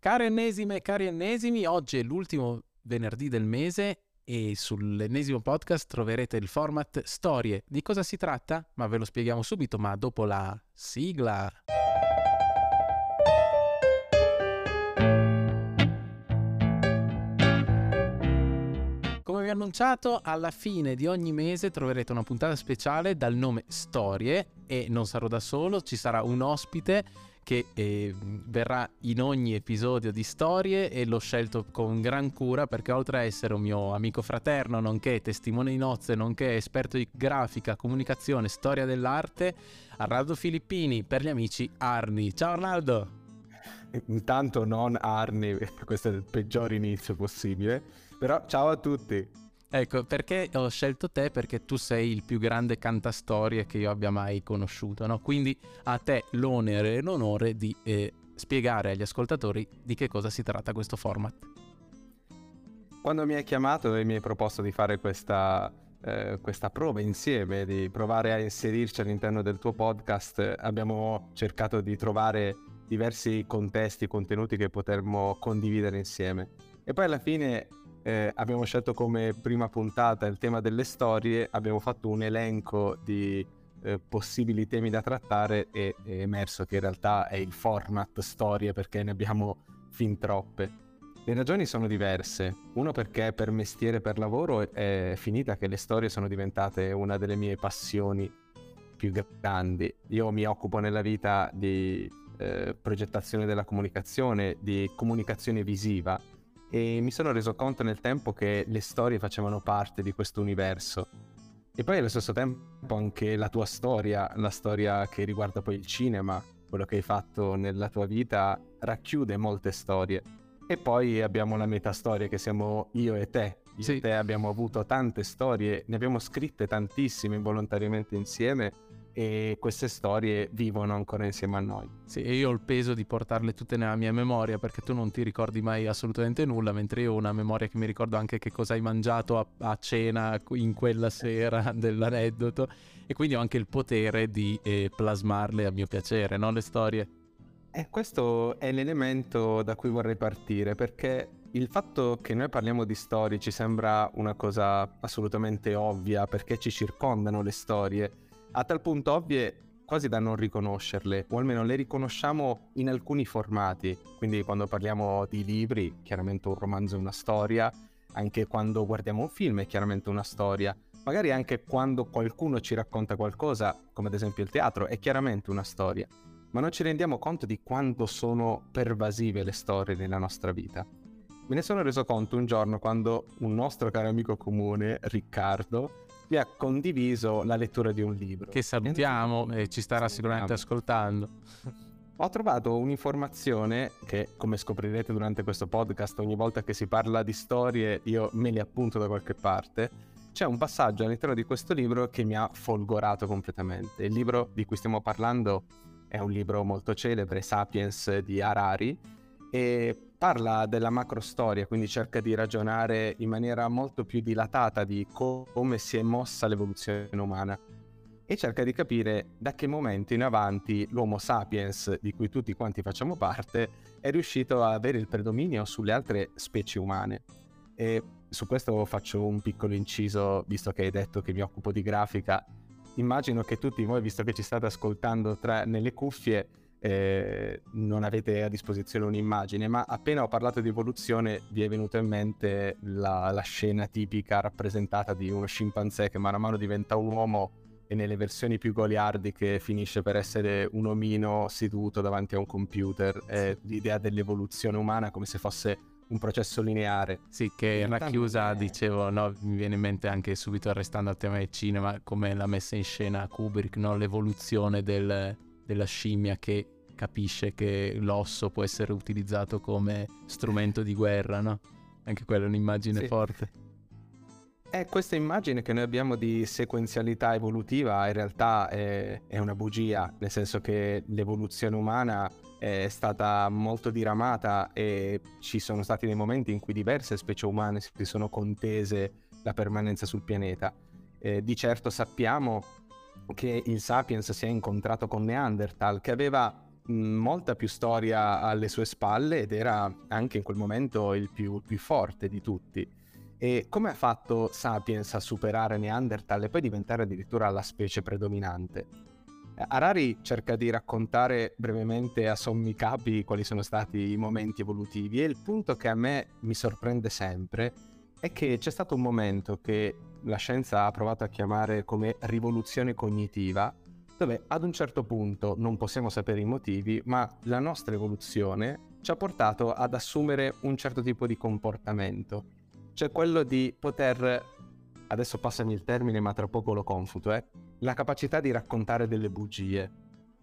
Cari ennesime e cari ennesimi, oggi è l'ultimo venerdì del mese e sull'ennesimo podcast troverete il format Storie. Di cosa si tratta? Ma ve lo spieghiamo subito, ma dopo la sigla. Come vi ho annunciato, alla fine di ogni mese troverete una puntata speciale dal nome Storie e non sarò da solo, ci sarà un ospite che eh, verrà in ogni episodio di storie e l'ho scelto con gran cura perché oltre a essere un mio amico fraterno, nonché testimone di nozze, nonché esperto di grafica, comunicazione, storia dell'arte, Arnaldo Filippini, per gli amici Arni. Ciao Arnaldo! Intanto non Arni, questo è il peggior inizio possibile, però ciao a tutti! Ecco, perché ho scelto te? Perché tu sei il più grande cantastorie che io abbia mai conosciuto, no? Quindi a te l'onere e l'onore di eh, spiegare agli ascoltatori di che cosa si tratta questo format. Quando mi hai chiamato e mi hai proposto di fare questa, eh, questa prova insieme, di provare a inserirci all'interno del tuo podcast, abbiamo cercato di trovare diversi contesti, contenuti che potremmo condividere insieme. E poi alla fine eh, abbiamo scelto come prima puntata il tema delle storie, abbiamo fatto un elenco di eh, possibili temi da trattare e è emerso che in realtà è il format storie perché ne abbiamo fin troppe. Le ragioni sono diverse. Uno perché per mestiere, per lavoro è finita che le storie sono diventate una delle mie passioni più grandi. Io mi occupo nella vita di eh, progettazione della comunicazione, di comunicazione visiva e mi sono reso conto nel tempo che le storie facevano parte di questo universo. E poi allo stesso tempo anche la tua storia, la storia che riguarda poi il cinema, quello che hai fatto nella tua vita, racchiude molte storie. E poi abbiamo la metastoria che siamo io e te. Io sì. e te abbiamo avuto tante storie, ne abbiamo scritte tantissime involontariamente insieme e queste storie vivono ancora insieme a noi. Sì, e io ho il peso di portarle tutte nella mia memoria perché tu non ti ricordi mai assolutamente nulla, mentre io ho una memoria che mi ricordo anche che cosa hai mangiato a, a cena in quella sera dell'aneddoto e quindi ho anche il potere di eh, plasmarle a mio piacere, no? Le storie. E questo è l'elemento da cui vorrei partire perché il fatto che noi parliamo di storie ci sembra una cosa assolutamente ovvia perché ci circondano le storie a tal punto ovvie quasi da non riconoscerle, o almeno le riconosciamo in alcuni formati. Quindi quando parliamo di libri, chiaramente un romanzo è una storia, anche quando guardiamo un film è chiaramente una storia, magari anche quando qualcuno ci racconta qualcosa, come ad esempio il teatro, è chiaramente una storia. Ma non ci rendiamo conto di quanto sono pervasive le storie nella nostra vita. Me ne sono reso conto un giorno quando un nostro caro amico comune, Riccardo, vi ha condiviso la lettura di un libro. Che salutiamo e ci starà sicuramente ascoltando. Ho trovato un'informazione che, come scoprirete durante questo podcast, ogni volta che si parla di storie io me le appunto da qualche parte. C'è un passaggio all'interno di questo libro che mi ha folgorato completamente. Il libro di cui stiamo parlando è un libro molto celebre, Sapiens di Harari, e parla della macrostoria, quindi cerca di ragionare in maniera molto più dilatata di co- come si è mossa l'evoluzione umana e cerca di capire da che momento in avanti l'Homo sapiens, di cui tutti quanti facciamo parte, è riuscito a avere il predominio sulle altre specie umane. E su questo faccio un piccolo inciso, visto che hai detto che mi occupo di grafica. Immagino che tutti voi, visto che ci state ascoltando tra, nelle cuffie, eh, non avete a disposizione un'immagine, ma appena ho parlato di evoluzione vi è venuta in mente la, la scena tipica rappresentata di uno scimpanzé che mano a mano diventa un uomo e nelle versioni più goliardiche finisce per essere un omino seduto davanti a un computer. È l'idea dell'evoluzione umana come se fosse un processo lineare. Sì, che racchiusa, è... dicevo, no, mi viene in mente anche subito arrestando il tema del cinema, come la messa in scena Kubrick, no? l'evoluzione del, della scimmia che capisce che l'osso può essere utilizzato come strumento di guerra, no? Anche quella è un'immagine sì. forte. È questa immagine che noi abbiamo di sequenzialità evolutiva in realtà è, è una bugia, nel senso che l'evoluzione umana è stata molto diramata e ci sono stati dei momenti in cui diverse specie umane si sono contese la permanenza sul pianeta. Eh, di certo sappiamo che il Sapiens si è incontrato con Neanderthal, che aveva molta più storia alle sue spalle ed era anche in quel momento il più, più forte di tutti. E come ha fatto Sapiens a superare Neanderthal e poi diventare addirittura la specie predominante? Harari cerca di raccontare brevemente a sommi capi quali sono stati i momenti evolutivi e il punto che a me mi sorprende sempre è che c'è stato un momento che la scienza ha provato a chiamare come rivoluzione cognitiva, dove ad un certo punto non possiamo sapere i motivi, ma la nostra evoluzione ci ha portato ad assumere un certo tipo di comportamento, cioè quello di poter, adesso passami il termine ma tra poco lo confuto, eh, la capacità di raccontare delle bugie.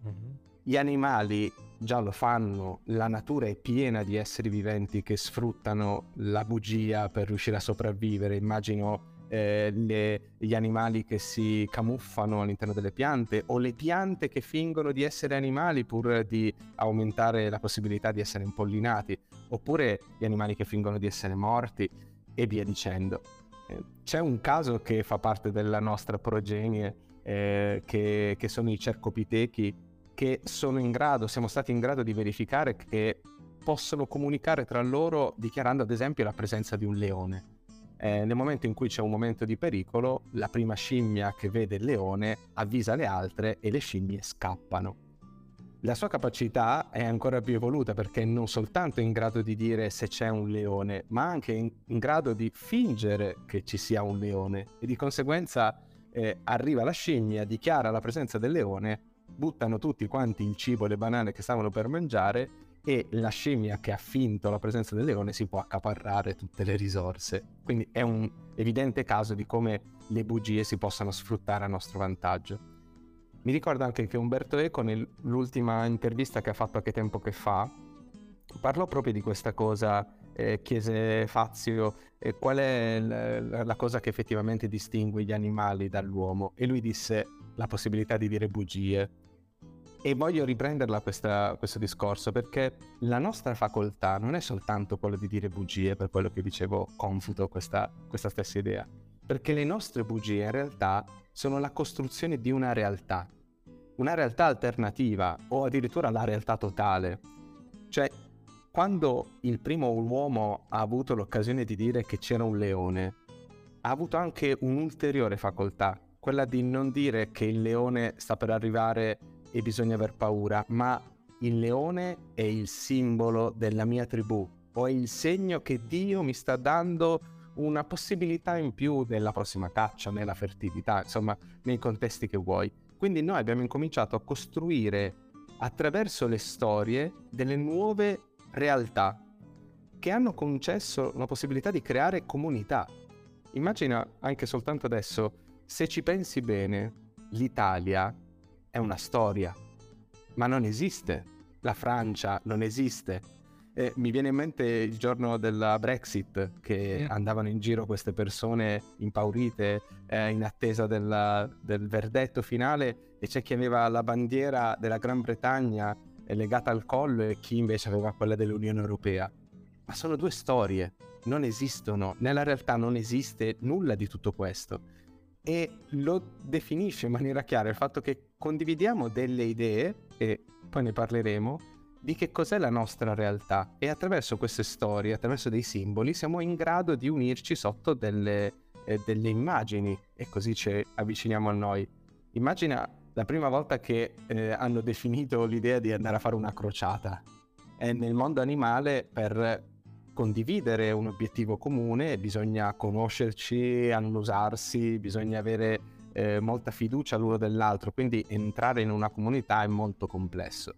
Mm-hmm. Gli animali già lo fanno, la natura è piena di esseri viventi che sfruttano la bugia per riuscire a sopravvivere. Immagino eh, le, gli animali che si camuffano all'interno delle piante o le piante che fingono di essere animali pur di aumentare la possibilità di essere impollinati, oppure gli animali che fingono di essere morti e via dicendo. Eh, c'è un caso che fa parte della nostra progenie eh, che, che, sono i cercopitechi, che sono in grado, siamo stati in grado di verificare che possono comunicare tra loro dichiarando ad esempio la presenza di un leone. Eh, nel momento in cui c'è un momento di pericolo, la prima scimmia che vede il leone avvisa le altre e le scimmie scappano. La sua capacità è ancora più evoluta perché non soltanto è in grado di dire se c'è un leone, ma anche in, in grado di fingere che ci sia un leone e di conseguenza eh, arriva la scimmia, dichiara la presenza del leone, buttano tutti quanti il cibo e le banane che stavano per mangiare e la scimmia che ha finto la presenza del leone si può accaparrare tutte le risorse. Quindi è un evidente caso di come le bugie si possano sfruttare a nostro vantaggio. Mi ricordo anche che Umberto Eco nell'ultima intervista che ha fatto a che tempo che fa parlò proprio di questa cosa eh, chiese Fazio eh, qual è la, la, cosa che effettivamente distingue gli animali dall'uomo e lui disse la possibilità di dire bugie. E voglio riprenderla questa, questo discorso perché la nostra facoltà non è soltanto quella di dire bugie, per quello che dicevo, confuto questa, questa stessa idea, perché le nostre bugie in realtà sono la costruzione di una realtà, una realtà alternativa o addirittura la realtà totale. Cioè quando il primo uomo ha avuto l'occasione di dire che c'era un leone, ha avuto anche un'ulteriore facoltà, quella di non dire che il leone sta per arrivare e bisogna aver paura, ma il leone è il simbolo della mia tribù, o è il segno che Dio mi sta dando una possibilità in più nella prossima caccia, nella fertilità, insomma, nei contesti che vuoi. Quindi noi abbiamo incominciato a costruire attraverso le storie delle nuove realtà che hanno concesso la possibilità di creare comunità. Immagina anche soltanto adesso, se ci pensi bene, l'Italia è una storia, ma non esiste. La Francia non esiste. Eh, mi viene in mente il giorno della Brexit, che andavano in giro queste persone impaurite eh, in attesa della, del verdetto finale e c'è chi aveva la bandiera della Gran Bretagna è legata al collo e chi invece aveva quella dell'Unione Europea. Ma sono due storie, non esistono, nella realtà non esiste nulla di tutto questo. E lo definisce in maniera chiara il fatto che condividiamo delle idee, e poi ne parleremo, di che cos'è la nostra realtà e attraverso queste storie, attraverso dei simboli, siamo in grado di unirci sotto delle, eh, delle immagini e così ci avviciniamo a noi. Immagina la prima volta che eh, hanno definito l'idea di andare a fare una crociata. E nel mondo animale per condividere un obiettivo comune bisogna conoscerci, annusarsi, bisogna avere eh, molta fiducia l'uno dell'altro, quindi entrare in una comunità è molto complesso.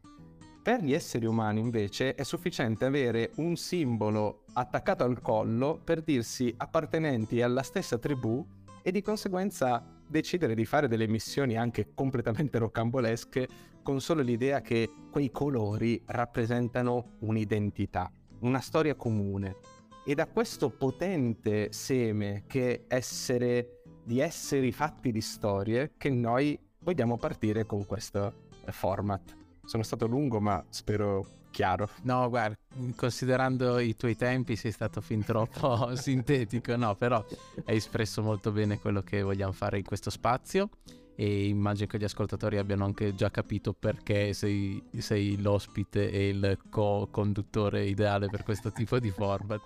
Per gli esseri umani invece è sufficiente avere un simbolo attaccato al collo per dirsi appartenenti alla stessa tribù e di conseguenza decidere di fare delle missioni anche completamente rocambolesche con solo l'idea che quei colori rappresentano un'identità, una storia comune. E da questo potente seme che essere di esseri fatti di storie che noi vogliamo partire con questo format. Sono stato lungo, ma spero chiaro. No, guarda, considerando i tuoi tempi sei stato fin troppo sintetico, no, però hai espresso molto bene quello che vogliamo fare in questo spazio. E immagino che gli ascoltatori abbiano anche già capito perché sei, sei l'ospite e il co-conduttore ideale per questo tipo di format.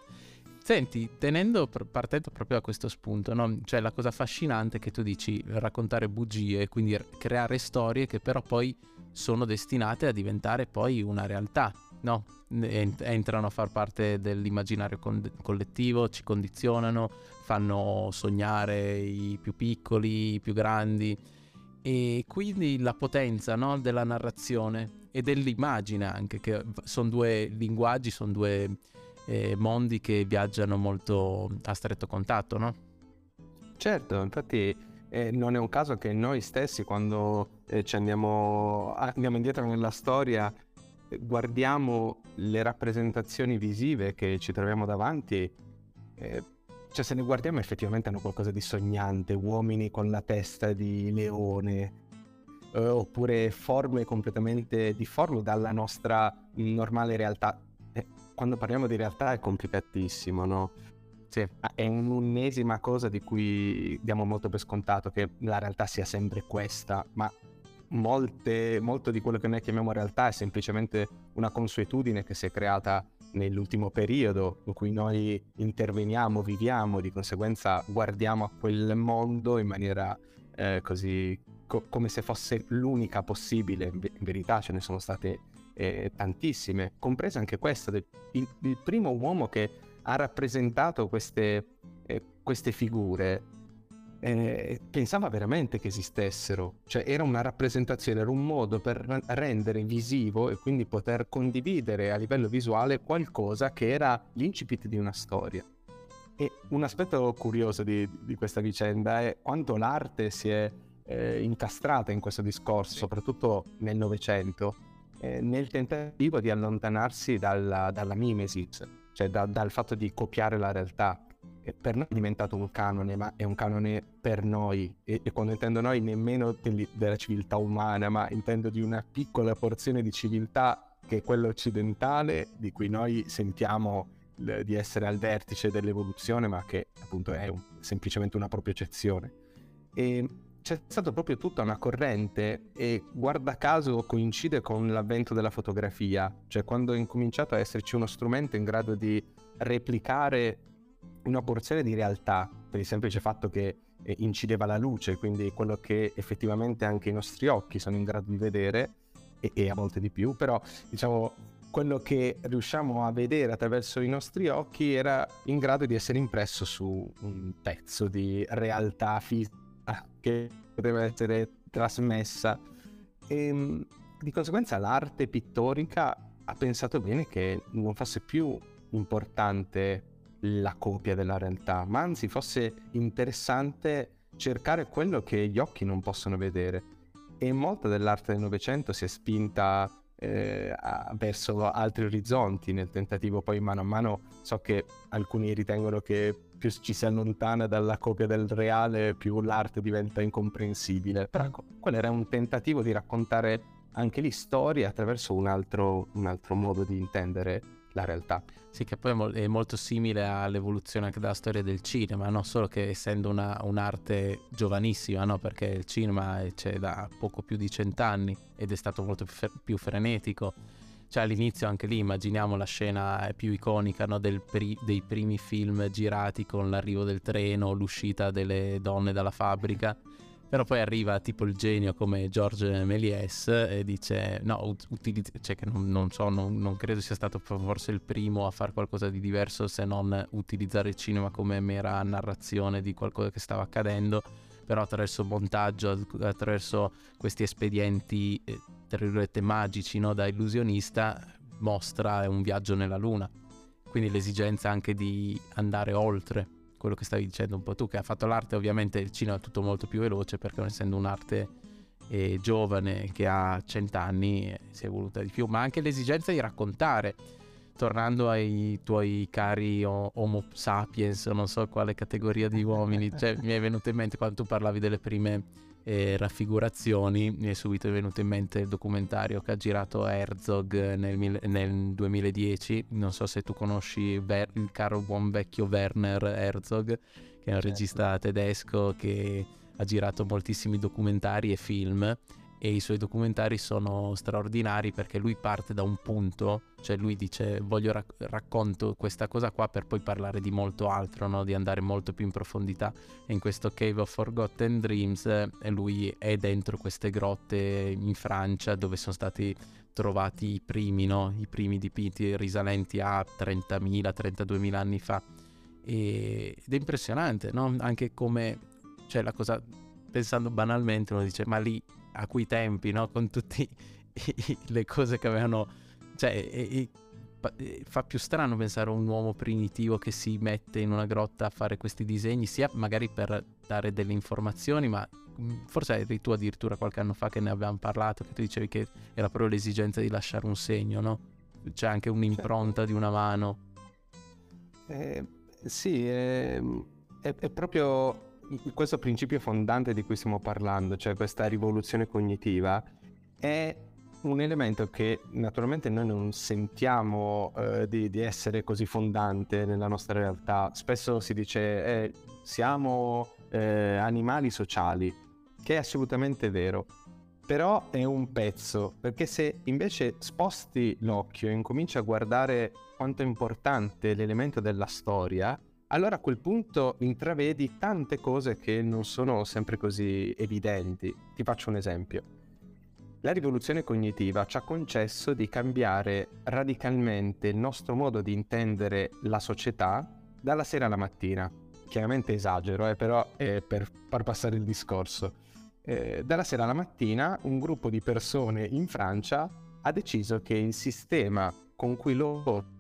Senti, tenendo, partendo proprio da questo spunto, no? cioè la cosa affascinante che tu dici raccontare bugie, quindi creare storie che però poi sono destinate a diventare poi una realtà, no? Entrano a far parte dell'immaginario con- collettivo, ci condizionano, fanno sognare i più piccoli, i più grandi e quindi la potenza no, della narrazione e dell'immagine anche, che sono due linguaggi, sono due eh, mondi che viaggiano molto a stretto contatto, no? Certo, infatti eh, non è un caso che noi stessi quando eh, andiamo, andiamo, indietro nella storia eh, guardiamo le rappresentazioni visive che ci troviamo davanti eh, cioè se ne guardiamo effettivamente hanno qualcosa di sognante, uomini con la testa di leone, eh, oppure forme completamente difformi dalla nostra normale realtà. Eh, quando parliamo di realtà è complicatissimo, no? Sì. È un'ennesima cosa di cui diamo molto per scontato che la realtà sia sempre questa, ma molte, molto di quello che noi chiamiamo realtà è semplicemente una consuetudine che si è creata nell'ultimo periodo in cui noi interveniamo, viviamo, di conseguenza guardiamo a quel mondo in maniera eh, così co- come se fosse l'unica possibile, in, verità ce ne sono state eh, tantissime, compresa anche questa, del, il, il, primo uomo che ha rappresentato queste, eh, queste figure eh, pensava veramente che esistessero, cioè era una rappresentazione, era un modo per rendere visivo e quindi poter condividere a livello visuale qualcosa che era l'incipit di una storia. E un aspetto curioso di, di questa vicenda è quanto l'arte si è eh, incastrata in questo discorso, soprattutto nel Novecento, eh, nel tentativo di allontanarsi dalla, dalla mimesis, cioè da, dal fatto di copiare la realtà per noi è diventato un canone, ma è un canone per noi. E, e quando intendo noi, nemmeno de- della civiltà umana, ma intendo di una piccola porzione di civiltà che è quella occidentale, di cui noi sentiamo l- di essere al vertice dell'evoluzione, ma che appunto è un, semplicemente una propria eccezione. E c'è stata proprio tutta una corrente e guarda caso coincide con l'avvento della fotografia, cioè quando è incominciato a esserci uno strumento in grado di replicare una porzione di realtà per il semplice fatto che eh, incideva la luce, quindi quello che effettivamente anche i nostri occhi sono in grado di vedere e, e a volte di più, però diciamo quello che riusciamo a vedere attraverso i nostri occhi era in grado di essere impresso su un pezzo di realtà fisica che poteva essere trasmessa. E ehm, di conseguenza l'arte pittorica ha pensato bene che non fosse più importante la copia della realtà, ma anzi fosse interessante cercare quello che gli occhi non possono vedere. E molta dell'arte del Novecento si è spinta eh, a, verso altri orizzonti nel tentativo poi mano a mano so che alcuni ritengono che più ci si allontana dalla copia del reale più l'arte diventa incomprensibile però ecco, quello era un tentativo di raccontare anche lì storie attraverso un altro, un altro modo di intendere la realtà. Sì, che poi è molto simile all'evoluzione anche della storia del cinema, no? solo che essendo una, un'arte giovanissima, no? perché il cinema c'è da poco più di cent'anni ed è stato molto più frenetico. Cioè all'inizio anche lì immaginiamo la scena più iconica no? pri- dei primi film girati con l'arrivo del treno, l'uscita delle donne dalla fabbrica però poi arriva tipo il genio come George Méliès e dice no, utilizz- cioè che non, non so, non, non, credo sia stato forse il primo a fare qualcosa di diverso se non utilizzare il cinema come mera narrazione di qualcosa che stava accadendo, però attraverso montaggio, attraverso questi espedienti, eh, tra virgolette, magici, no, da illusionista, mostra un viaggio nella luna. Quindi l'esigenza anche di andare oltre quello che stavi dicendo un po' tu, che ha fatto l'arte, ovviamente il cinema è tutto molto più veloce perché essendo un'arte eh, giovane che ha cent'anni eh, si è evoluta di più, ma anche l'esigenza di raccontare. Tornando ai tuoi cari Homo sapiens, non so quale categoria di uomini, cioè, mi è venuto in mente quando tu parlavi delle prime eh, raffigurazioni, mi è subito venuto in mente il documentario che ha girato Herzog nel, nel 2010, non so se tu conosci Ver- il caro buon vecchio Werner Herzog, che è un certo. regista tedesco che ha girato moltissimi documentari e film e i suoi documentari sono straordinari perché lui parte da un punto, cioè lui dice voglio rac- racconto questa cosa qua per poi parlare di molto altro, no? di andare molto più in profondità e in questo Cave of Forgotten Dreams eh, lui è dentro queste grotte in Francia dove sono stati trovati i primi, no? i primi dipinti risalenti a 30.000, 32.000 anni fa e, ed è impressionante no? anche come, cioè la cosa pensando banalmente uno dice ma lì a quei tempi, no? Con tutte le cose che avevano... Cioè, e, e, fa più strano pensare a un uomo primitivo che si mette in una grotta a fare questi disegni, sia magari per dare delle informazioni, ma mm, forse eri tu addirittura qualche anno fa che ne avevamo parlato, che tu dicevi che era proprio l'esigenza di lasciare un segno, no? C'è anche un'impronta certo. di una mano. Eh, sì, è, è, è proprio questo principio fondante di cui stiamo parlando, cioè questa rivoluzione cognitiva, è un elemento che naturalmente noi non sentiamo eh, di, di, essere così fondante nella nostra realtà. Spesso si dice eh, siamo eh, animali sociali, che è assolutamente vero. Però è un pezzo, perché se invece sposti l'occhio e incominci a guardare quanto è importante l'elemento della storia, allora a quel punto intravedi tante cose che non sono sempre così evidenti. Ti faccio un esempio. La rivoluzione cognitiva ci ha concesso di cambiare radicalmente il nostro modo di intendere la società dalla sera alla mattina. Chiaramente esagero, eh, però è per far passare il discorso. Eh, dalla sera alla mattina un gruppo di persone in Francia ha deciso che il sistema con cui loro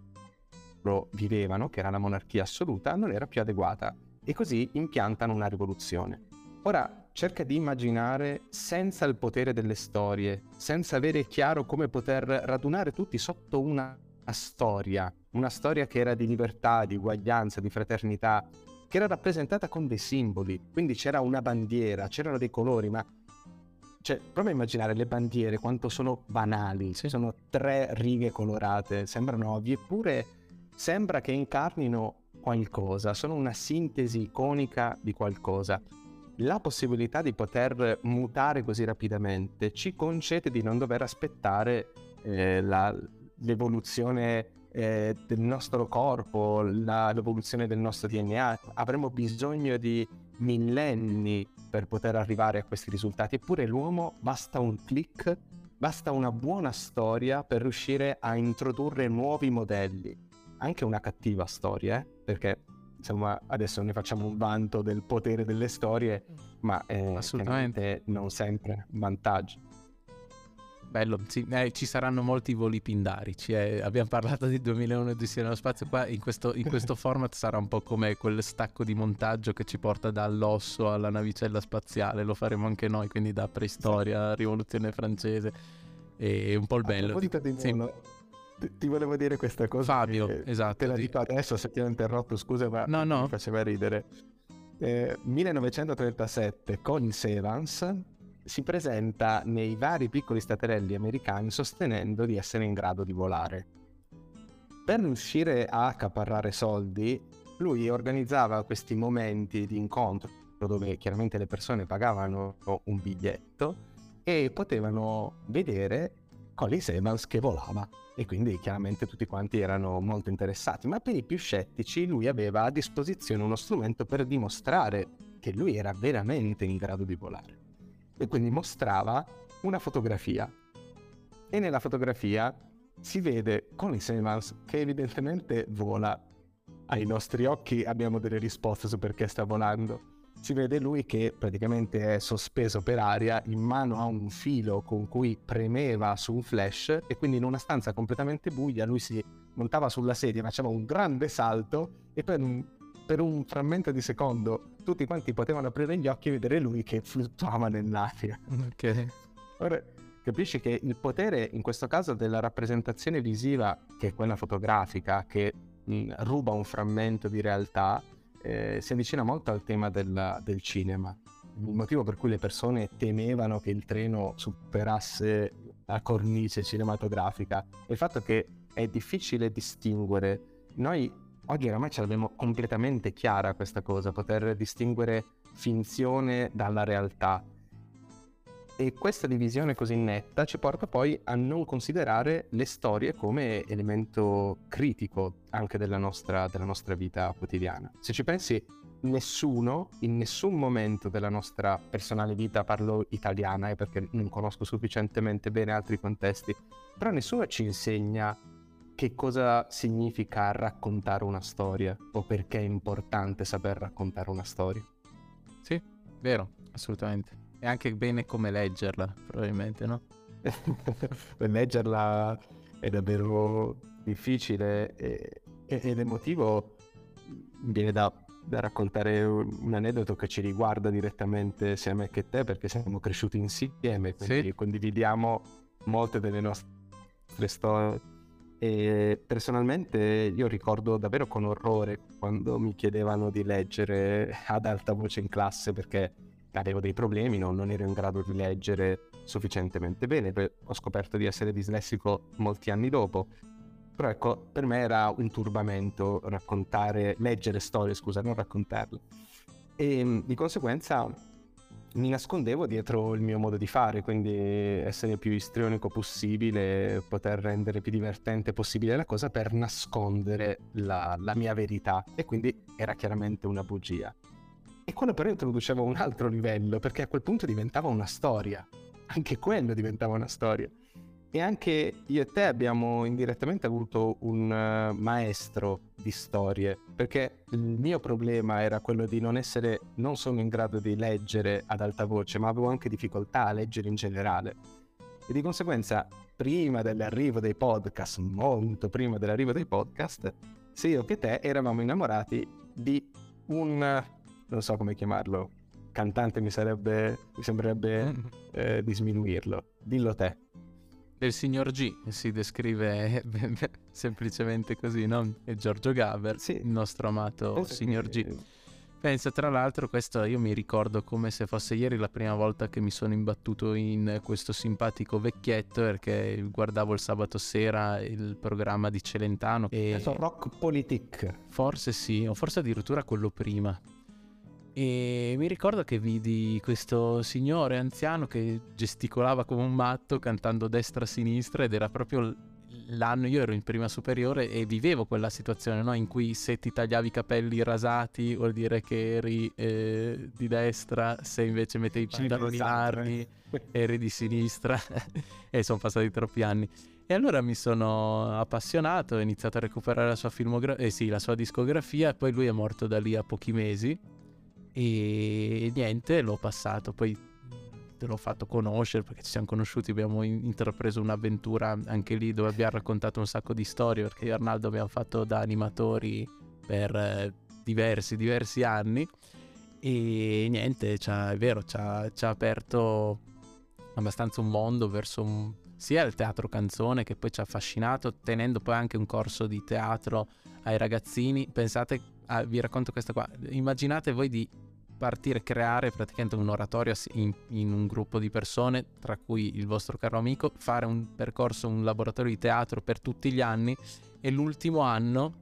loro vivevano, che era la monarchia assoluta, non era più adeguata. E così impiantano una rivoluzione. Ora cerca di immaginare senza il potere delle storie, senza avere chiaro come poter radunare tutti sotto una storia, una storia che era di libertà, di uguaglianza, di fraternità, che era rappresentata con dei simboli, quindi c'era una bandiera, c'erano dei colori, ma cioè, prova a immaginare le bandiere quanto sono banali, sono tre righe colorate, sembrano ovvie, eppure sembra che incarnino qualcosa, sono una sintesi iconica di qualcosa. La possibilità di poter mutare così rapidamente ci concede di non dover aspettare eh, la, l'evoluzione eh, del nostro corpo, la, l'evoluzione del nostro DNA. Avremo bisogno di millenni per poter arrivare a questi risultati, eppure l'uomo basta un click, basta una buona storia per riuscire a introdurre nuovi modelli anche una cattiva storia, eh? perché insomma adesso ne facciamo un vanto del potere delle storie, mm. ma eh, assolutamente non sempre vantaggio. Bello, sì, eh, ci saranno molti voli pindarici. Eh. Abbiamo parlato di 2001 e Odissea nello spazio. Qua in questo, in questo format sarà un po' come quel stacco di montaggio che ci porta dall'osso alla navicella spaziale. Lo faremo anche noi, quindi da preistoria, rivoluzione francese. E un po' il bello. A di sì ti volevo dire questa cosa. Fabio, esatto. Te la dico adesso se ti ho interrotto, scusa, ma no, no. mi faceva ridere. Eh, 1937 Collins Evans si presenta nei vari piccoli staterelli americani sostenendo di essere in grado di volare. Per riuscire a accaparrare soldi, lui organizzava questi momenti di incontro dove chiaramente le persone pagavano un biglietto e potevano vedere Collins Evans che volava e quindi chiaramente tutti quanti erano molto interessati, ma per i più scettici lui aveva a disposizione uno strumento per dimostrare che lui era veramente in grado di volare. E quindi mostrava una fotografia. E nella fotografia si vede Collins Evans che evidentemente vola. Ai nostri occhi abbiamo delle risposte su perché sta volando si vede lui che praticamente è sospeso per aria in mano a un filo con cui premeva su un flash e quindi in una stanza completamente buia lui si montava sulla sedia, faceva un grande salto e per un, per un frammento di secondo tutti quanti potevano aprire gli occhi e vedere lui che fluttuava nell'aria. Ok. Ora capisci che il potere in questo caso della rappresentazione visiva, che è quella fotografica, che mh, ruba un frammento di realtà, eh, si avvicina molto al tema del, del cinema. Il motivo per cui le persone temevano che il treno superasse la cornice cinematografica è il fatto che è difficile distinguere. Noi oggi oramai ce l'abbiamo completamente chiara questa cosa, poter distinguere finzione dalla realtà. E questa divisione così netta ci porta poi a non considerare le storie come elemento critico anche della nostra, della nostra vita quotidiana. Se ci pensi, nessuno, in nessun momento della nostra personale vita, parlo italiana eh, perché non conosco sufficientemente bene altri contesti, però nessuno ci insegna che cosa significa raccontare una storia o perché è importante saper raccontare una storia. Sì, vero, assolutamente. E anche bene come leggerla, probabilmente, no? leggerla è davvero difficile e, ed emotivo. Viene da da raccontare un, un, aneddoto che ci riguarda direttamente sia me che te perché siamo cresciuti insieme, quindi sì. condividiamo molte delle nostre storie. E personalmente io ricordo davvero con orrore quando mi chiedevano di leggere ad alta voce in classe perché avevo dei problemi, no? non ero in grado di leggere sufficientemente bene. Ho scoperto di essere dislessico molti anni dopo però ecco, per me era un turbamento raccontare, leggere storie, scusa, non raccontarle. E mm, di conseguenza mi nascondevo dietro il mio modo di fare, quindi essere più istrionico possibile, poter rendere più divertente possibile la cosa per nascondere la, la mia verità. E quindi era chiaramente una bugia. E quello però introduceva un altro livello, perché a quel punto diventava una storia. Anche quello diventava una storia. E anche io e te abbiamo indirettamente avuto un uh, maestro di storie, perché il mio problema era quello di non essere, non sono in grado di leggere ad alta voce, ma avevo anche difficoltà a leggere in generale. E di conseguenza, prima dell'arrivo dei podcast, molto prima dell'arrivo dei podcast, sia io che te eravamo innamorati di un, non so come chiamarlo, cantante mi sarebbe, mi sembrerebbe eh, disminuirlo. Dillo te del signor G, si descrive semplicemente così, no? È Giorgio Gaber, sì. il nostro amato Penso signor G. Pensa, tra l'altro, questo io mi ricordo come se fosse ieri la prima volta che mi sono imbattuto in questo simpatico vecchietto perché guardavo il sabato sera il programma di Celentano. E... Rock Politic. Forse sì, o forse addirittura quello prima. E mi ricordo che vidi questo signore anziano che gesticolava come un matto cantando destra-sinistra ed era proprio l'anno, io ero in prima superiore e vivevo quella situazione no? in cui se ti tagliavi i capelli rasati vuol dire che eri eh, di destra, se invece mettevi i pantaloni larghi eri di sinistra e sono passati troppi anni. E allora mi sono appassionato, ho iniziato a recuperare la sua, filmogra- eh sì, la sua discografia e poi lui è morto da lì a pochi mesi e niente, l'ho passato, poi te l'ho fatto conoscere perché ci siamo conosciuti, abbiamo intrapreso un'avventura anche lì dove abbiamo raccontato un sacco di storie perché io e Arnaldo abbiamo fatto da animatori per eh, diversi, diversi anni e niente, è vero, ci ha, ci ha aperto abbastanza un mondo verso un, sia il teatro canzone che poi ci ha affascinato, tenendo poi anche un corso di teatro ai ragazzini. Pensate ah, vi racconto questa qua. Immaginate voi di partire, creare praticamente un oratorio in, in, un gruppo di persone, tra cui il vostro caro amico, fare un percorso, un laboratorio di teatro per tutti gli anni e l'ultimo anno,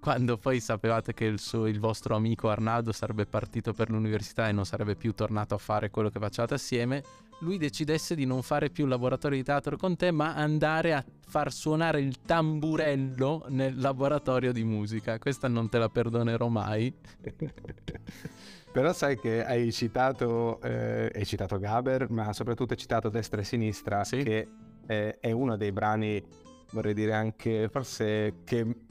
quando poi sapevate che il, suo, il vostro amico Arnaldo sarebbe partito per l'università e non sarebbe più tornato a fare quello che facevate assieme, lui decidesse di non fare più laboratorio di teatro con te, ma andare a far suonare il tamburello nel laboratorio di musica. Questa non te la perdonerò mai. Però sai che hai citato, eh, hai citato Gaber, ma soprattutto hai citato Destra e Sinistra, sì? che è, è uno dei brani, vorrei dire anche, forse che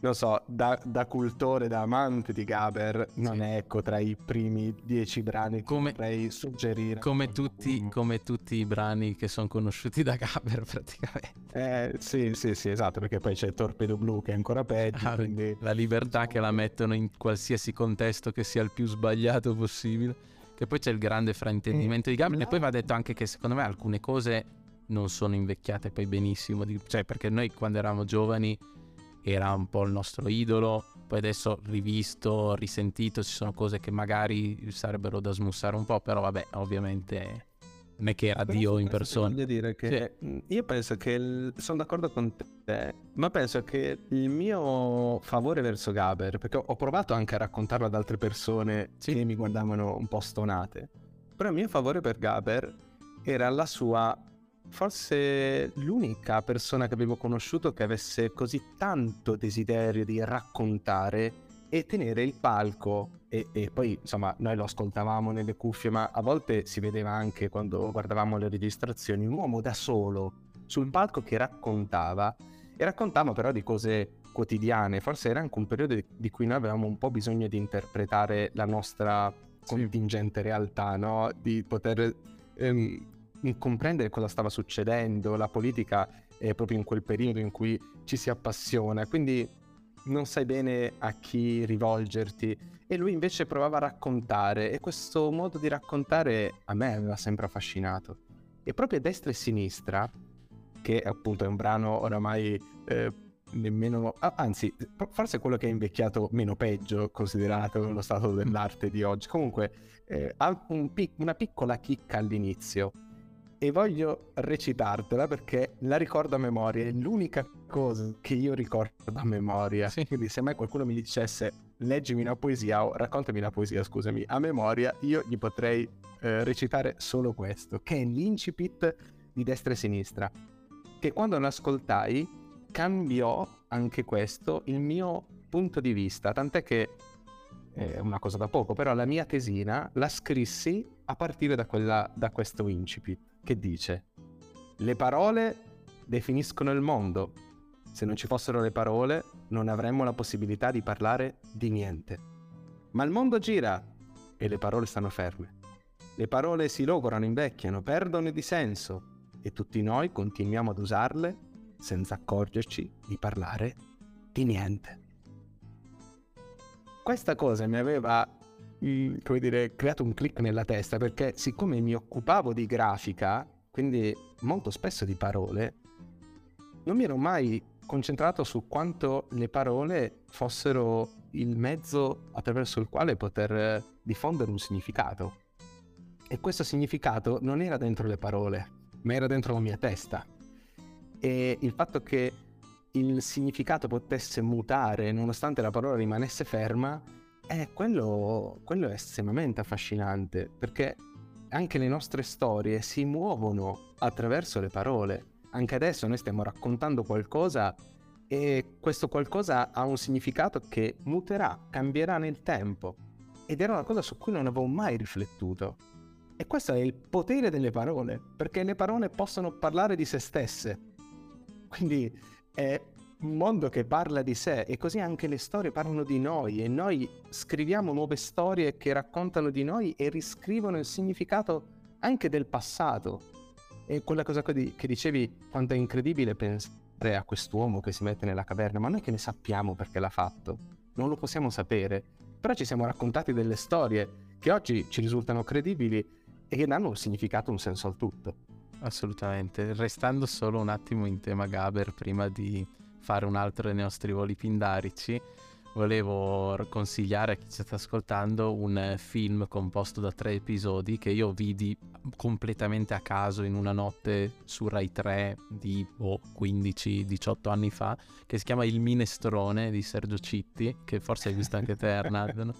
non so, da, da, cultore, da amante di Gaber, non sì. è ecco tra i primi dieci brani come, che potrei suggerire. Come tutti, come tutti, i brani che sono conosciuti da Gaber praticamente. Eh, sì, sì, sì, esatto, perché poi c'è Torpedo Blu che è ancora peggio. Ah, quindi... La libertà che la mettono in qualsiasi contesto che sia il più sbagliato possibile. Che poi c'è il grande fraintendimento eh, di Gaber. E poi va detto anche che secondo me alcune cose non sono invecchiate poi benissimo. Cioè, perché noi quando eravamo giovani era un po' il nostro idolo, poi adesso rivisto, risentito, ci sono cose che magari sarebbero da smussare un po', però vabbè, ovviamente non è che era Dio in persona. Voglio dire che sì. io penso che il, sono d'accordo con te, ma penso che il mio favore verso Gaber, perché ho provato anche a raccontarlo ad altre persone sì. che mi guardavano un po' stonate, però il mio favore per Gaber era la sua forse l'unica persona che avevo conosciuto che avesse così tanto desiderio di raccontare e tenere il palco e, e, poi insomma noi lo ascoltavamo nelle cuffie ma a volte si vedeva anche quando guardavamo le registrazioni un uomo da solo sul palco che raccontava e raccontava però di cose quotidiane forse era anche un periodo di cui noi avevamo un po' bisogno di interpretare la nostra contingente realtà no? di poter ehm, comprendere cosa stava succedendo la politica è proprio in quel periodo in cui ci si appassiona quindi non sai bene a chi rivolgerti e lui invece provava a raccontare e questo modo di raccontare a me aveva sempre affascinato. E proprio destra e sinistra, che appunto è un brano oramai eh, nemmeno... anzi, forse quello che è invecchiato meno peggio considerato lo stato dell'arte di oggi. Comunque eh, ha un pic- una piccola chicca all'inizio e voglio recitartela perché la ricordo a memoria, è l'unica cosa che io ricordo a memoria. Sì. Quindi se mai qualcuno mi dicesse leggimi una poesia o raccontami una poesia, scusami, a memoria, io gli potrei eh, recitare solo questo, che è l'incipit di destra e sinistra, che quando lo ascoltai cambiò anche questo il mio punto di vista, tant'è che è una cosa da poco, però la mia tesina la scrissi a partire da, quella, da questo incipit che dice le parole definiscono il mondo. Se non ci fossero le parole non avremmo la possibilità di parlare di niente. Ma il mondo gira e le parole stanno ferme. Le parole si logorano, invecchiano, perdono di senso e tutti noi continuiamo ad usarle senza accorgerci di parlare di niente. Questa cosa mi aveva come dire, creato un click nella testa perché siccome mi occupavo di grafica, quindi molto spesso di parole, non mi ero mai concentrato su quanto le parole fossero il mezzo attraverso il quale poter diffondere un significato. E questo significato non era dentro le parole, ma era dentro la mia testa. E il fatto che il significato potesse mutare nonostante la parola rimanesse ferma eh, quello, quello è estremamente affascinante perché anche le nostre storie si muovono attraverso le parole. Anche adesso noi stiamo raccontando qualcosa e questo qualcosa ha un significato che muterà, cambierà nel tempo. Ed era una cosa su cui non avevo mai riflettuto. E questo è il potere delle parole, perché le parole possono parlare di se stesse. Quindi è mondo che parla di sé e così anche le storie parlano di noi e noi scriviamo nuove storie che raccontano di noi e riscrivono il significato anche del passato. E quella cosa che dicevi, quanto è incredibile pensare a quest'uomo che si mette nella caverna, ma noi che ne sappiamo perché l'ha fatto? Non lo possiamo sapere, però ci siamo raccontati delle storie che oggi ci risultano credibili e che danno un significato, un senso al tutto. Assolutamente, restando solo un attimo in tema Gaber prima di fare un altro dei nostri voli pindarici, volevo consigliare a chi ci sta ascoltando un film composto da tre episodi che io vidi completamente a caso in una notte su Rai 3 di oh, 15-18 anni fa, che si chiama Il Minestrone di Sergio Citti, che forse hai visto anche te Arnaldo, no?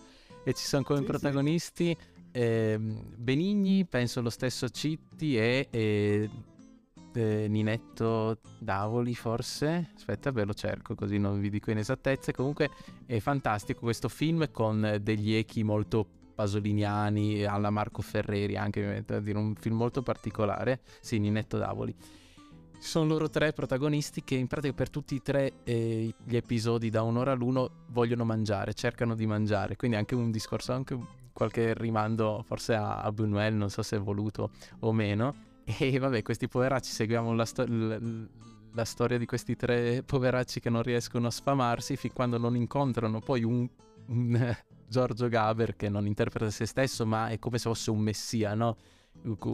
e ci sono come sì, protagonisti sì. Eh, Benigni, penso lo stesso Citti e, e eh, Ninetto Davoli forse, aspetta ve lo cerco così non vi dico in esattezze, comunque è fantastico questo film con degli echi molto pasoliniani alla Marco Ferreri anche dire un film molto particolare, sì Ninetto Davoli. Sono loro tre protagonisti che in pratica per tutti e tre eh, gli episodi da un'ora all'uno vogliono mangiare, cercano di mangiare, quindi anche un discorso, anche qualche rimando forse a, a Buñuel, non so se è voluto o meno, e vabbè, questi poveracci seguiamo la, sto- l- la, storia di questi tre poveracci che non riescono a sfamarsi fin quando non incontrano poi un, un Giorgio Gaber che non interpreta se stesso, ma è come se fosse un messia, no?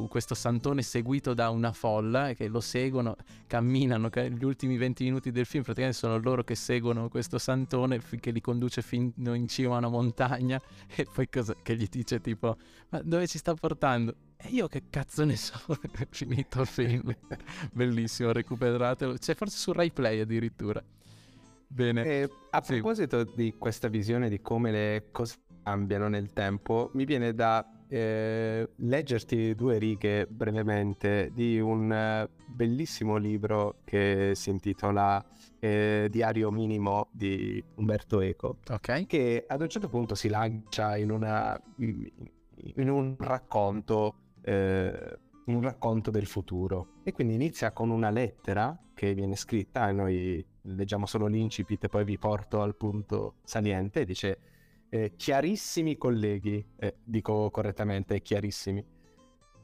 Questo santone seguito da una folla che lo seguono, camminano, gli ultimi 20 minuti del film praticamente sono loro che seguono questo santone che li conduce fino in cima a una montagna e poi cosa, che gli dice tipo ma dove ci sta portando? E io che cazzo ne so, è finito il film, bellissimo, recuperatelo, c'è forse su Rai Play addirittura. Bene. E a sì. proposito di questa visione di come le cose cambiano nel tempo, mi viene da eh, leggerti due righe brevemente di un eh, bellissimo libro che si intitola eh, Diario minimo di Umberto Eco, okay. che ad un certo punto si lancia in, una, in un racconto eh, un racconto del futuro e quindi inizia con una lettera che viene scritta e noi leggiamo solo l'incipit e poi vi porto al punto saliente dice eh, chiarissimi colleghi, eh, dico correttamente chiarissimi,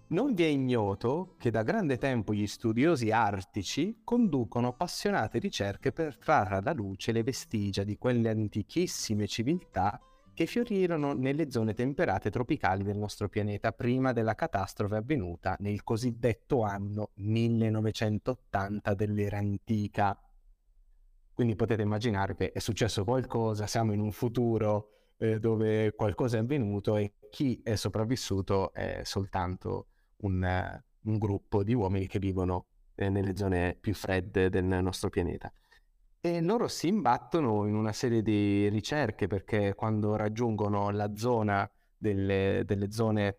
non vi è ignoto che da grande tempo gli studiosi artici conducono appassionate ricerche per trarre alla luce le vestigia di quelle antichissime civiltà che fiorirono nelle zone temperate tropicali del nostro pianeta prima della catastrofe avvenuta nel cosiddetto anno 1980 dell'era antica. Quindi potete immaginare che è successo qualcosa, siamo in un futuro eh, dove qualcosa è avvenuto e chi è sopravvissuto è soltanto un, uh, un gruppo di uomini che vivono eh, nelle zone più fredde del nostro pianeta. E loro si imbattono in una serie di ricerche perché quando raggiungono la zona delle, delle zone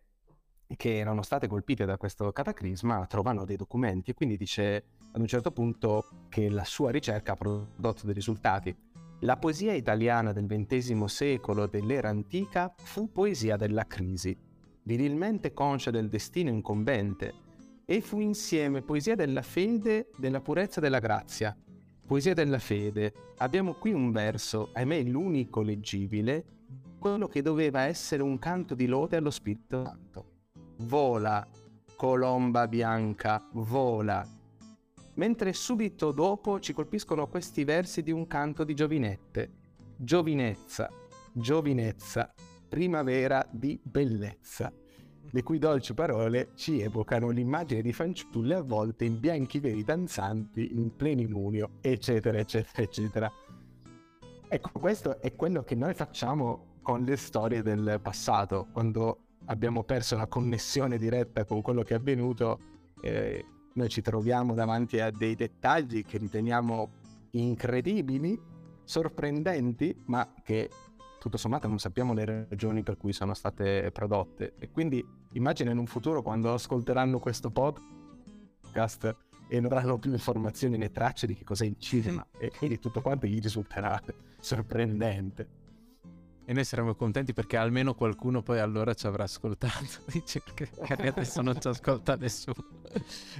che erano state colpite da questo cataclisma trovano dei documenti e quindi dice ad un certo punto che la sua ricerca ha prodotto dei risultati la poesia italiana del XX secolo dell'era antica fu poesia della crisi, virilmente conscia del destino incombente, e fu insieme poesia della fede, della purezza e della grazia. Poesia della fede. Abbiamo qui un verso, ahimè l'unico leggibile, quello che doveva essere un canto di lode allo Spirito Santo. Vola, colomba bianca, vola, mentre subito dopo ci colpiscono questi versi di un canto di giovinette. Giovinezza, giovinezza, primavera di bellezza, le cui dolci parole ci evocano l'immagine di fanciulle avvolte in bianchi veri danzanti in plenimunio, eccetera, eccetera, eccetera. Ecco, questo è quello che noi facciamo con le storie del passato, quando abbiamo perso la connessione diretta con quello che è avvenuto. Eh, noi ci troviamo davanti a dei dettagli che riteniamo incredibili, sorprendenti, ma che tutto sommato non sappiamo le ragioni per cui sono state prodotte. E quindi immagina in un futuro quando ascolteranno questo podcast e non avranno più informazioni né tracce di che cos'è il cinema e quindi tutto quanto gli risulterà sorprendente. E noi saremo contenti perché almeno qualcuno poi allora ci avrà ascoltato. Dice che adesso non ci ascolta nessuno.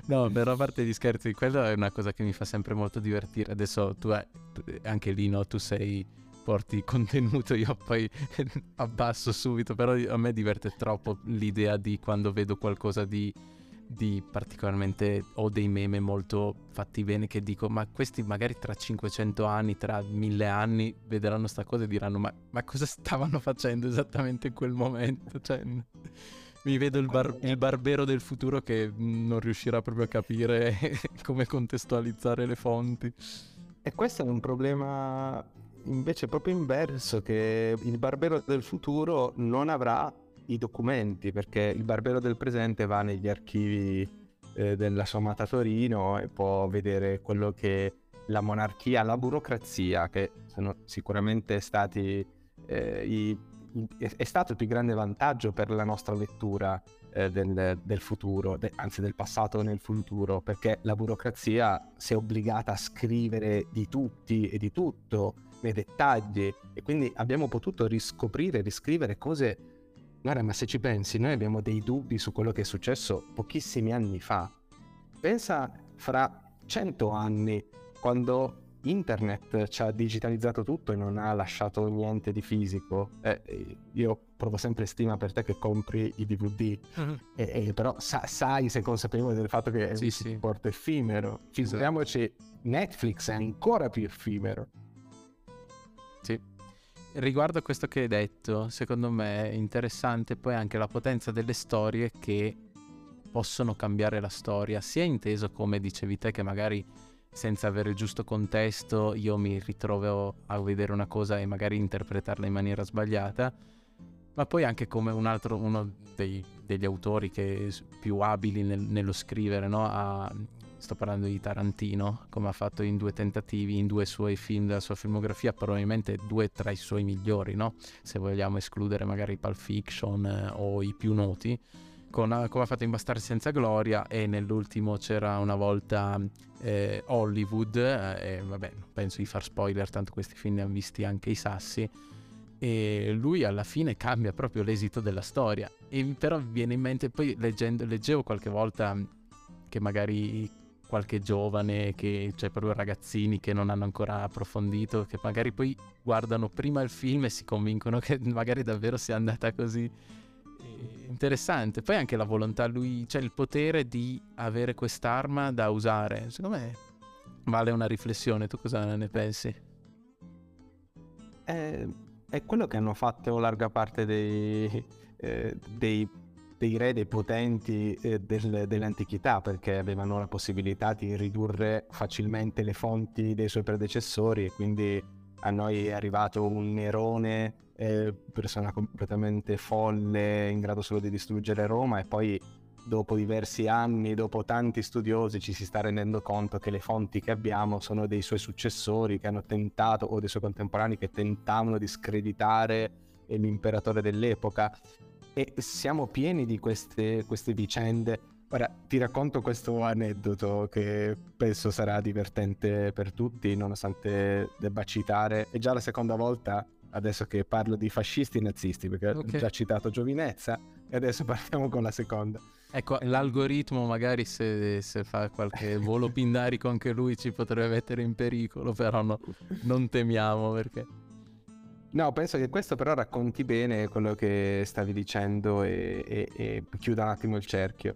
No, però a parte gli scherzi, quella è una cosa che mi fa sempre molto divertire. Adesso tu hai, anche lì, no? Tu sei, porti contenuto, io poi abbasso subito, però a me diverte troppo l'idea di quando vedo qualcosa di di particolarmente ho dei meme molto fatti bene che dico ma questi magari tra 500 anni tra 1000 anni vedranno sta cosa e diranno ma, ma cosa stavano facendo esattamente in quel momento? Cioè mi vedo il, bar- il, barbero del futuro che non riuscirà proprio a capire come contestualizzare le fonti. E questo è un problema invece proprio inverso che il barbero del futuro non avrà i documenti perché il barbero del presente va negli archivi eh, della amata Torino e può vedere quello che la monarchia, la burocrazia, che sono sicuramente stati eh, i, è stato il più grande vantaggio per la nostra lettura eh, del, del, futuro, de, anzi del passato nel futuro, perché la burocrazia si è obbligata a scrivere di tutti e di tutto nei dettagli e quindi abbiamo potuto riscoprire, riscrivere cose Guarda, ma se ci pensi, noi abbiamo dei dubbi su quello che è successo pochissimi anni fa. Pensa fra cento anni, quando internet ci ha digitalizzato tutto e non ha lasciato niente di fisico. Eh, io provo sempre stima per te che compri i DVD, uh-huh. e però sa- sai, sei consapevole del fatto che è sì, un sì. supporto effimero. Figuriamoci, Netflix è ancora più effimero. Sì riguardo a questo che hai detto, secondo me è interessante poi anche la potenza delle storie che possono cambiare la storia, sia inteso come dicevi te che magari senza avere il giusto contesto io mi ritrovo a vedere una cosa e magari interpretarla in maniera sbagliata, ma poi anche come un altro, uno dei, degli autori che più abili nel, nello scrivere, no? a, sto parlando di Tarantino, come ha fatto in due tentativi, in due suoi film della sua filmografia, probabilmente due tra i suoi migliori, no? se vogliamo escludere magari Pulp Fiction eh, o i più noti con, come ha fatto in Bastardi senza gloria e nell'ultimo c'era una volta eh, Hollywood eh, vabbè non penso di far spoiler tanto questi film ne hanno visti anche i sassi e lui alla fine cambia proprio l'esito della storia e però viene in mente poi leggendo, leggevo qualche volta che magari qualche giovane che cioè proprio ragazzini che non hanno ancora approfondito che magari poi guardano prima il film e si convincono che magari davvero sia andata così interessante. Poi anche la volontà, lui, c'è il potere di avere quest'arma da usare. Secondo me vale una riflessione. Tu cosa ne pensi? È, è quello che hanno fatto larga parte dei, eh, dei, dei, re, dei potenti eh, del, dell'antichità, perché avevano la possibilità di ridurre facilmente le fonti dei suoi predecessori e quindi a noi è arrivato un Nerone eh, persona completamente folle, in grado solo di distruggere Roma e poi dopo diversi anni, dopo tanti studiosi, ci si sta rendendo conto che le fonti che abbiamo sono dei suoi successori che hanno tentato, o dei suoi contemporanei che tentavano di screditare l'imperatore dell'epoca. E siamo pieni di queste, queste vicende. Ora ti racconto questo aneddoto che penso sarà divertente per tutti, nonostante debba citare. È già la seconda volta adesso che parlo di fascisti e nazisti, perché okay. ho già citato Giovinezza, e adesso partiamo con la seconda. Ecco, l'algoritmo magari se, se fa qualche volo pindarico anche lui ci potrebbe mettere in pericolo, però no, non temiamo perché... No, penso che questo però racconti bene quello che stavi dicendo e, e, e chiuda un attimo il cerchio.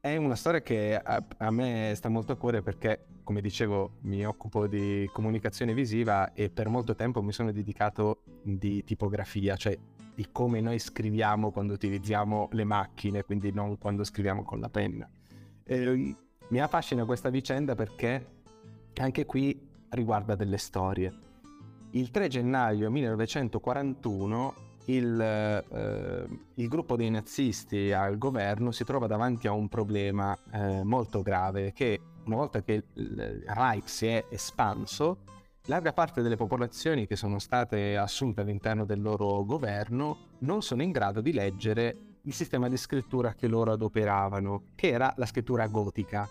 È una storia che a, a, me sta molto a cuore perché, come dicevo, mi occupo di comunicazione visiva e per molto tempo mi sono dedicato di tipografia, cioè di come noi scriviamo quando utilizziamo le macchine, quindi non quando scriviamo con la penna. E mi affascina questa vicenda perché anche qui riguarda delle storie. Il 3 gennaio 1941 il, eh, il, gruppo dei nazisti al governo si trova davanti a un problema eh, molto grave che una volta che il Reich si è espanso, larga parte delle popolazioni che sono state assunte all'interno del loro governo non sono in grado di leggere il sistema di scrittura che loro adoperavano, che era la scrittura gotica.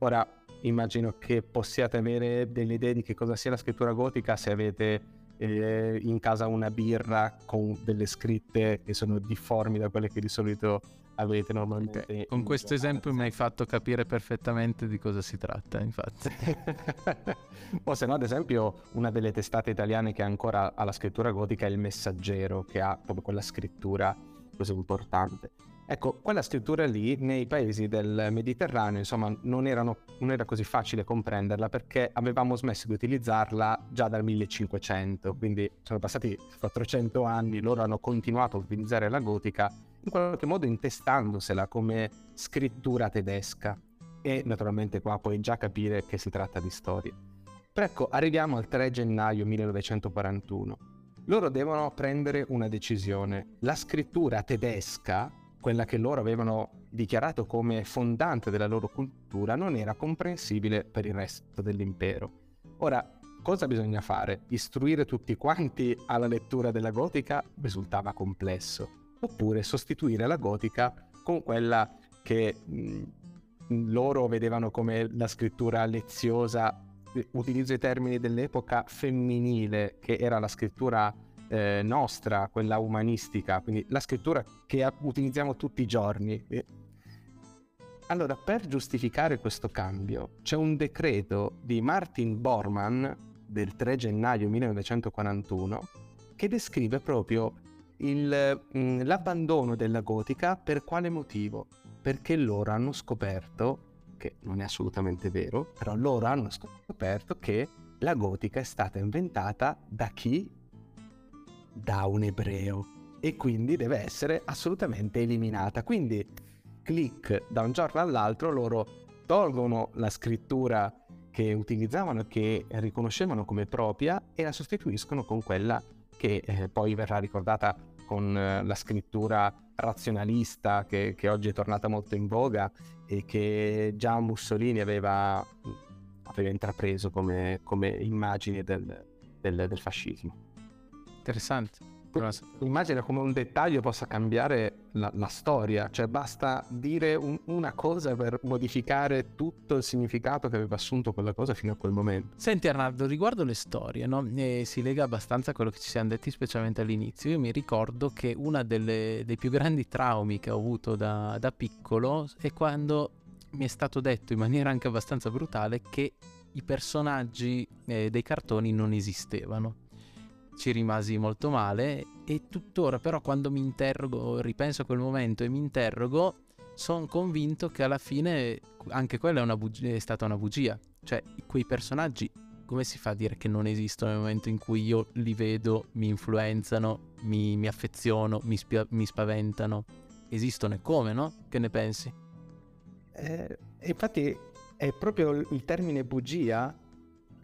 Ora immagino che possiate avere delle idee di che cosa sia la scrittura gotica se avete eh, in casa una birra con delle scritte che sono difformi da quelle che di solito avete normalmente. Okay. Con questo esempio mi hai fatto capire perfettamente di cosa si tratta, infatti. o se no, ad esempio, una delle testate italiane che ancora ha la scrittura gotica è il Messaggero, che ha proprio quella scrittura così importante. Ecco, quella scrittura lì nei paesi del Mediterraneo, insomma, non, erano, non, era così facile comprenderla perché avevamo smesso di utilizzarla già dal 1500, quindi sono passati 400 anni, loro hanno continuato a utilizzare la gotica in qualche modo intestandosela come scrittura tedesca e naturalmente qua puoi già capire che si tratta di storia. Però ecco, arriviamo al 3 gennaio 1941. Loro devono prendere una decisione. La scrittura tedesca quella che loro avevano dichiarato come fondante della loro cultura, non era comprensibile per il resto dell'impero. Ora, cosa bisogna fare? Istruire tutti quanti alla lettura della gotica risultava complesso, oppure sostituire la gotica con quella che mh, loro vedevano come la scrittura leziosa, utilizzo i termini dell'epoca femminile, che era la scrittura eh, nostra, quella umanistica, quindi la scrittura che utilizziamo tutti i giorni. Allora, per giustificare questo cambio, c'è un decreto di Martin Bormann del 3 gennaio 1941 che descrive proprio il, mm, l'abbandono della gotica per quale motivo? Perché loro hanno scoperto, che non è assolutamente vero, però loro hanno scoperto che la gotica è stata inventata da chi da un ebreo e quindi deve essere assolutamente eliminata. Quindi click da un giorno all'altro loro tolgono la scrittura che utilizzavano che riconoscevano come propria e la sostituiscono con quella che eh, poi verrà ricordata con eh, la scrittura razionalista che, che, oggi è tornata molto in voga e che già Mussolini aveva, aveva intrapreso come, come immagine del, del, del fascismo. Interessante. Immagina come un dettaglio possa cambiare la, la storia, cioè basta dire un, una cosa per modificare tutto il significato che aveva assunto quella cosa fino a quel momento. Senti Arnaldo, riguardo le storie, no? si lega abbastanza a quello che ci siamo detti specialmente all'inizio, io mi ricordo che uno dei più grandi traumi che ho avuto da, da piccolo è quando mi è stato detto in maniera anche abbastanza brutale che i personaggi eh, dei cartoni non esistevano ci rimasi molto male e tuttora però quando mi interrogo, ripenso a quel momento e mi interrogo, sono convinto che alla fine anche quella è, bugia, è, stata una bugia. Cioè, quei personaggi, come si fa a dire che non esistono nel momento in cui io li vedo, mi influenzano, mi, mi affeziono, mi, spia- mi, spaventano? Esistono e come, no? Che ne pensi? Eh, infatti è proprio il termine bugia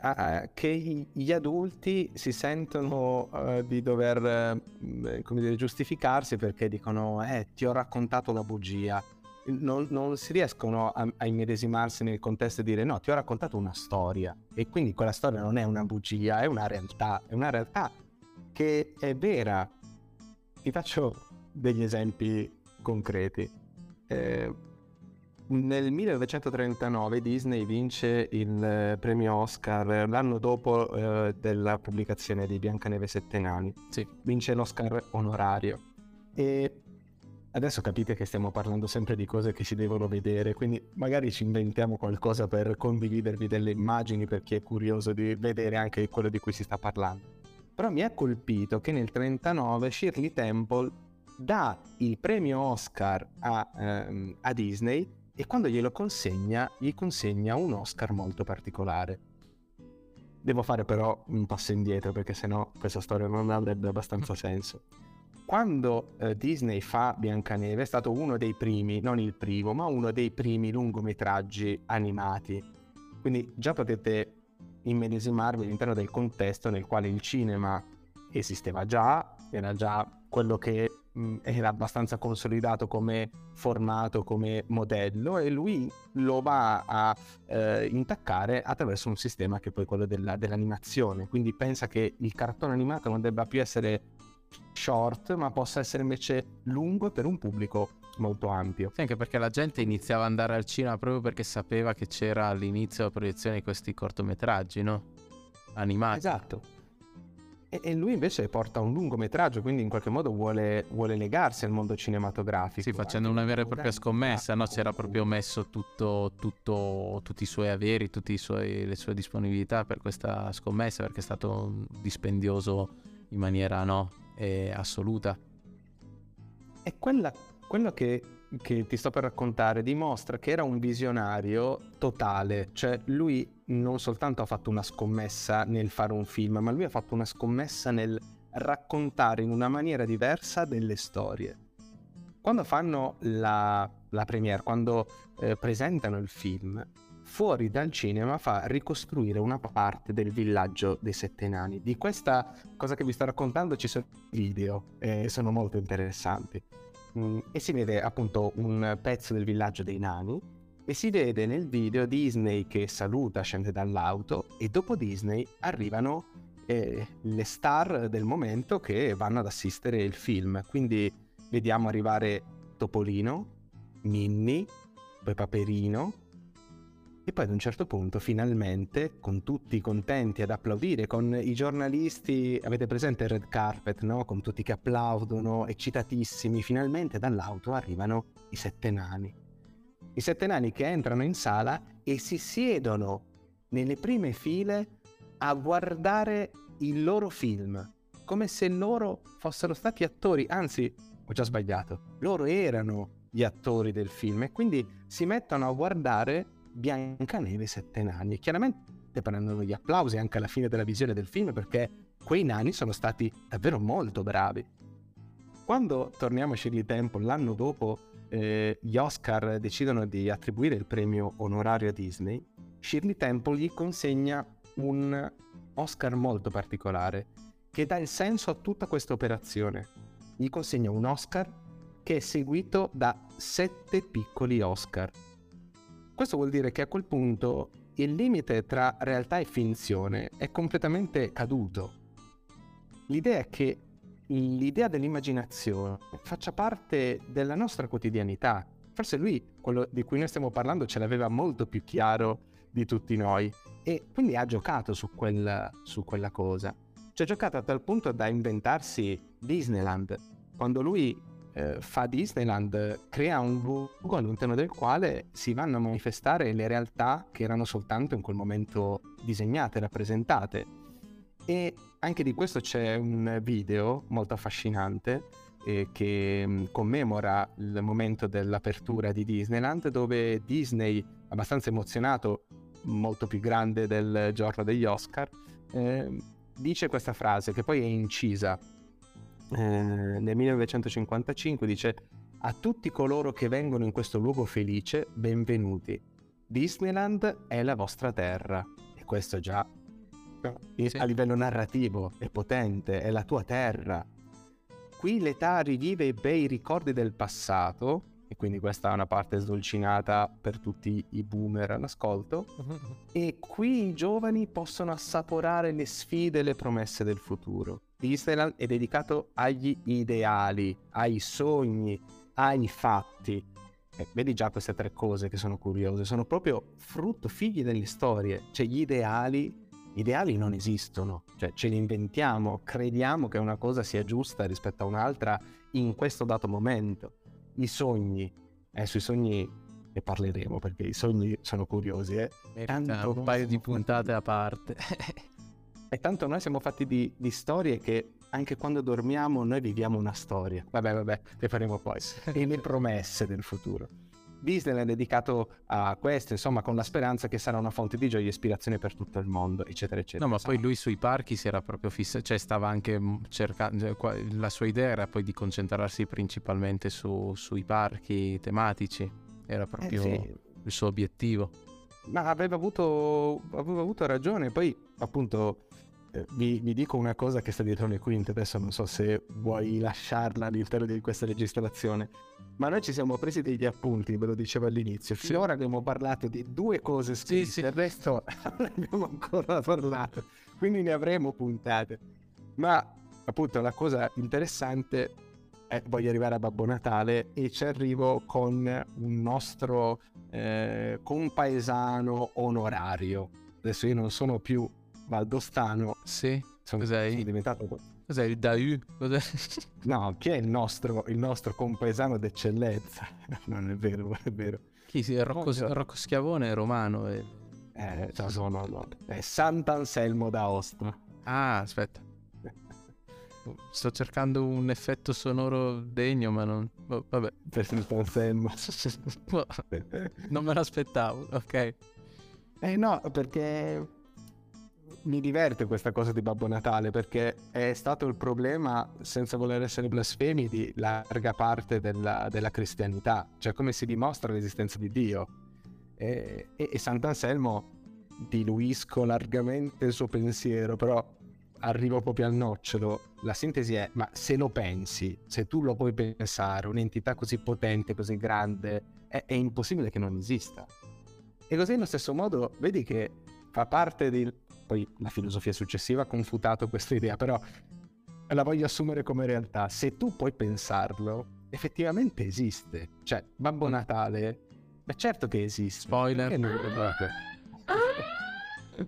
Ah, che gli adulti si sentono uh, di dover uh, dire, giustificarsi perché dicono eh ti ho raccontato la bugia. Non, non si riescono a, a, immedesimarsi nel contesto e dire no ti ho raccontato una storia. E quindi quella storia non è una bugia è una realtà è una realtà che è vera. Ti faccio degli esempi concreti. Eh, nel 1939 Disney vince il eh, premio Oscar l'anno dopo eh, della pubblicazione di Biancaneve Sette Nani. Sì. Vince l'Oscar onorario. E adesso capite che stiamo parlando sempre di cose che si devono vedere, quindi magari ci inventiamo qualcosa per condividervi delle immagini per chi è curioso di vedere anche quello di cui si sta parlando. Però mi ha colpito che nel 1939 Shirley Temple dà il premio Oscar a, ehm, a Disney e quando glielo consegna, gli consegna un Oscar molto particolare. Devo fare però un passo indietro perché sennò questa storia non avrebbe abbastanza senso. Quando eh, Disney fa Biancaneve è stato uno dei primi, non il primo, ma uno dei primi lungometraggi animati. Quindi già potete immedesimarvi all'interno del contesto nel quale il cinema esisteva già, era già quello che era abbastanza consolidato come formato, come modello e lui lo va a eh, intaccare attraverso un sistema che è poi quello della, dell'animazione. Quindi pensa che il cartone animato non debba più essere short, ma possa essere invece lungo per un pubblico molto ampio. Sì, anche perché la gente iniziava ad andare al cinema proprio perché sapeva che c'era all'inizio la proiezione di questi cortometraggi, no? Animati. Esatto. E, lui invece porta un lungometraggio, quindi in qualche modo vuole, vuole legarsi al mondo cinematografico. Sì, facendo una vera e propria scommessa, no? C'era proprio messo tutto, tutto, tutti i suoi averi, tutte le sue disponibilità per questa scommessa, perché è stato dispendioso in maniera no, eh, assoluta. E quella, quello che che ti sto per raccontare dimostra che era un visionario totale, cioè lui non soltanto ha fatto una scommessa nel fare un film, ma lui ha fatto una scommessa nel raccontare in una maniera diversa delle storie. Quando fanno la, la premiere, quando eh, presentano il film, fuori dal cinema fa ricostruire una parte del villaggio dei sette nani. Di questa cosa che vi sto raccontando ci sono video e eh, sono molto interessanti. Mm, e si vede appunto un pezzo del villaggio dei nani e si vede nel video Disney che saluta, scende dall'auto e dopo Disney arrivano eh, le star del momento che vanno ad assistere il film. Quindi vediamo arrivare Topolino, Minnie, poi Paperino, e poi ad un certo punto, finalmente, con tutti contenti ad applaudire, con i giornalisti, avete presente il red carpet, no? Con tutti che applaudono, eccitatissimi, finalmente dall'auto arrivano i sette nani. I sette nani che entrano in sala e si siedono nelle prime file a guardare il loro film, come se loro fossero stati attori, anzi, ho già sbagliato, loro erano gli attori del film e quindi si mettono a guardare Biancaneve e Sette Nani. E chiaramente prendono gli applausi anche alla fine della visione del film perché quei nani sono stati davvero molto bravi. Quando torniamo a Shirley Temple l'anno dopo eh, gli Oscar decidono di attribuire il premio onorario a Disney, Shirley Temple gli consegna un Oscar molto particolare che dà il senso a tutta questa operazione. Gli consegna un Oscar che è seguito da sette piccoli Oscar. Questo vuol dire che a quel punto il limite tra realtà e finzione è completamente caduto. L'idea è che l'idea dell'immaginazione faccia parte della nostra quotidianità. Forse lui, quello di cui noi stiamo parlando, ce l'aveva molto più chiaro di tutti noi e quindi ha giocato su, quel, su quella cosa. Ci ha giocato a tal punto da inventarsi Disneyland. Quando lui eh, fa Disneyland, crea un luogo all'interno del quale si vanno a manifestare le realtà che erano soltanto in quel momento disegnate, rappresentate. E anche di questo c'è un video molto affascinante eh, che mm, commemora il momento dell'apertura di Disneyland dove Disney, abbastanza emozionato, molto più grande del giorno degli Oscar, eh, dice questa frase che poi è incisa eh, nel 1955, dice a tutti coloro che vengono in questo luogo felice, benvenuti. Disneyland è la vostra terra. E questo già sì. a livello narrativo è potente, è la tua terra. Qui l'età rivive i bei ricordi del passato e quindi questa è una parte sdolcinata per tutti i boomer all'ascolto, e qui i giovani possono assaporare le sfide e le promesse del futuro. Disneyland è dedicato agli ideali, ai sogni, ai fatti. E vedi già queste tre cose che sono curiose, sono proprio frutto, figli delle storie, cioè gli ideali ideali non esistono, cioè ce li inventiamo, crediamo che una cosa sia giusta rispetto a un'altra in questo dato momento i sogni. Eh, sui sogni ne parleremo perché i sogni sono curiosi. Eh. Tanto un paio di puntate a parte. e tanto noi siamo fatti di, di, storie che anche quando dormiamo noi viviamo una storia. Vabbè, vabbè, le faremo poi. e le promesse del futuro. Disney è dedicato a questo, insomma, con la speranza che sarà una fonte di gioia e ispirazione per tutto il mondo, eccetera, eccetera. No, ma poi lui sui parchi si era proprio fissato, cioè stava anche cercando, cioè, la sua idea era poi di concentrarsi principalmente su, sui parchi tematici, era proprio eh sì. il suo obiettivo. Ma aveva avuto, aveva avuto ragione, poi appunto eh, vi, vi, dico una cosa che sta dietro le quinte, adesso non so se vuoi lasciarla all'interno di questa registrazione, ma noi ci siamo presi degli appunti, ve lo dicevo all'inizio, sì. finora abbiamo parlato di due cose scritte, sì, sì. il resto non abbiamo ancora parlato, quindi ne avremo puntate. Ma appunto la cosa interessante è voglio arrivare a Babbo Natale e ci arrivo con un nostro eh, compaesano onorario. Adesso io non sono più valdostano. Sì. Sono, Cos'è? sono diventato... Cos'è il Daù? Cos'è? No, chi è il nostro, il nostro compaesano d'eccellenza? Non è vero, non è vero. Chi si Rocco, Rocco Schiavone è romano. E... Eh, no, no, no. È Sant'Anselmo d'Aosta. Ah, aspetta. Sto cercando un effetto sonoro degno, ma non... Oh, vabbè. Per Sant'Anselmo. non me l'aspettavo, ok. Eh no, perché mi diverte questa cosa di Babbo Natale perché è stato il problema, senza voler essere blasfemi, di larga parte della, della cristianità, cioè come si dimostra l'esistenza di Dio. E, e, e Sant'Anselmo diluisco largamente il suo pensiero, però arrivo proprio al nocciolo. La sintesi è, ma se lo pensi, se tu lo puoi pensare, un'entità così potente, così grande, è, è impossibile che non esista. E così nello stesso modo, vedi che fa parte di, poi la filosofia successiva ha confutato questa idea, però la voglio assumere come realtà. Se tu puoi pensarlo, effettivamente esiste. Cioè, Babbo Natale, beh certo che esiste. Spoiler. Non...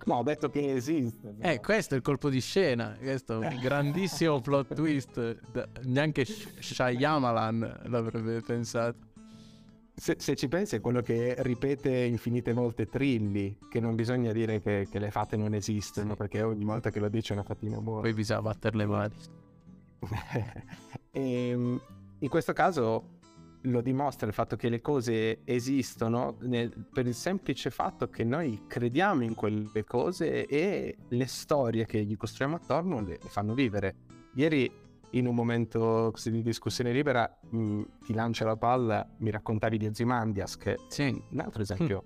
No, ho detto che esiste. Però. Eh, questo è il colpo di scena. Questo è un grandissimo plot twist. Neanche Shyamalan l'avrebbe pensato se, se, ci pensi è quello che ripete infinite volte Trilli, che non bisogna dire che, che le fate non esistono, perché ogni volta che lo dice una fatina buona. Poi bisogna battere le mani. e, ehm, in questo caso lo dimostra il fatto che le cose esistono nel, per il semplice fatto che noi crediamo in quelle cose e le storie che gli costruiamo attorno le, le fanno vivere. Ieri in un momento così di discussione libera mh, ti lancio la palla, mi raccontavi di Ozymandias che Sì. un altro esempio.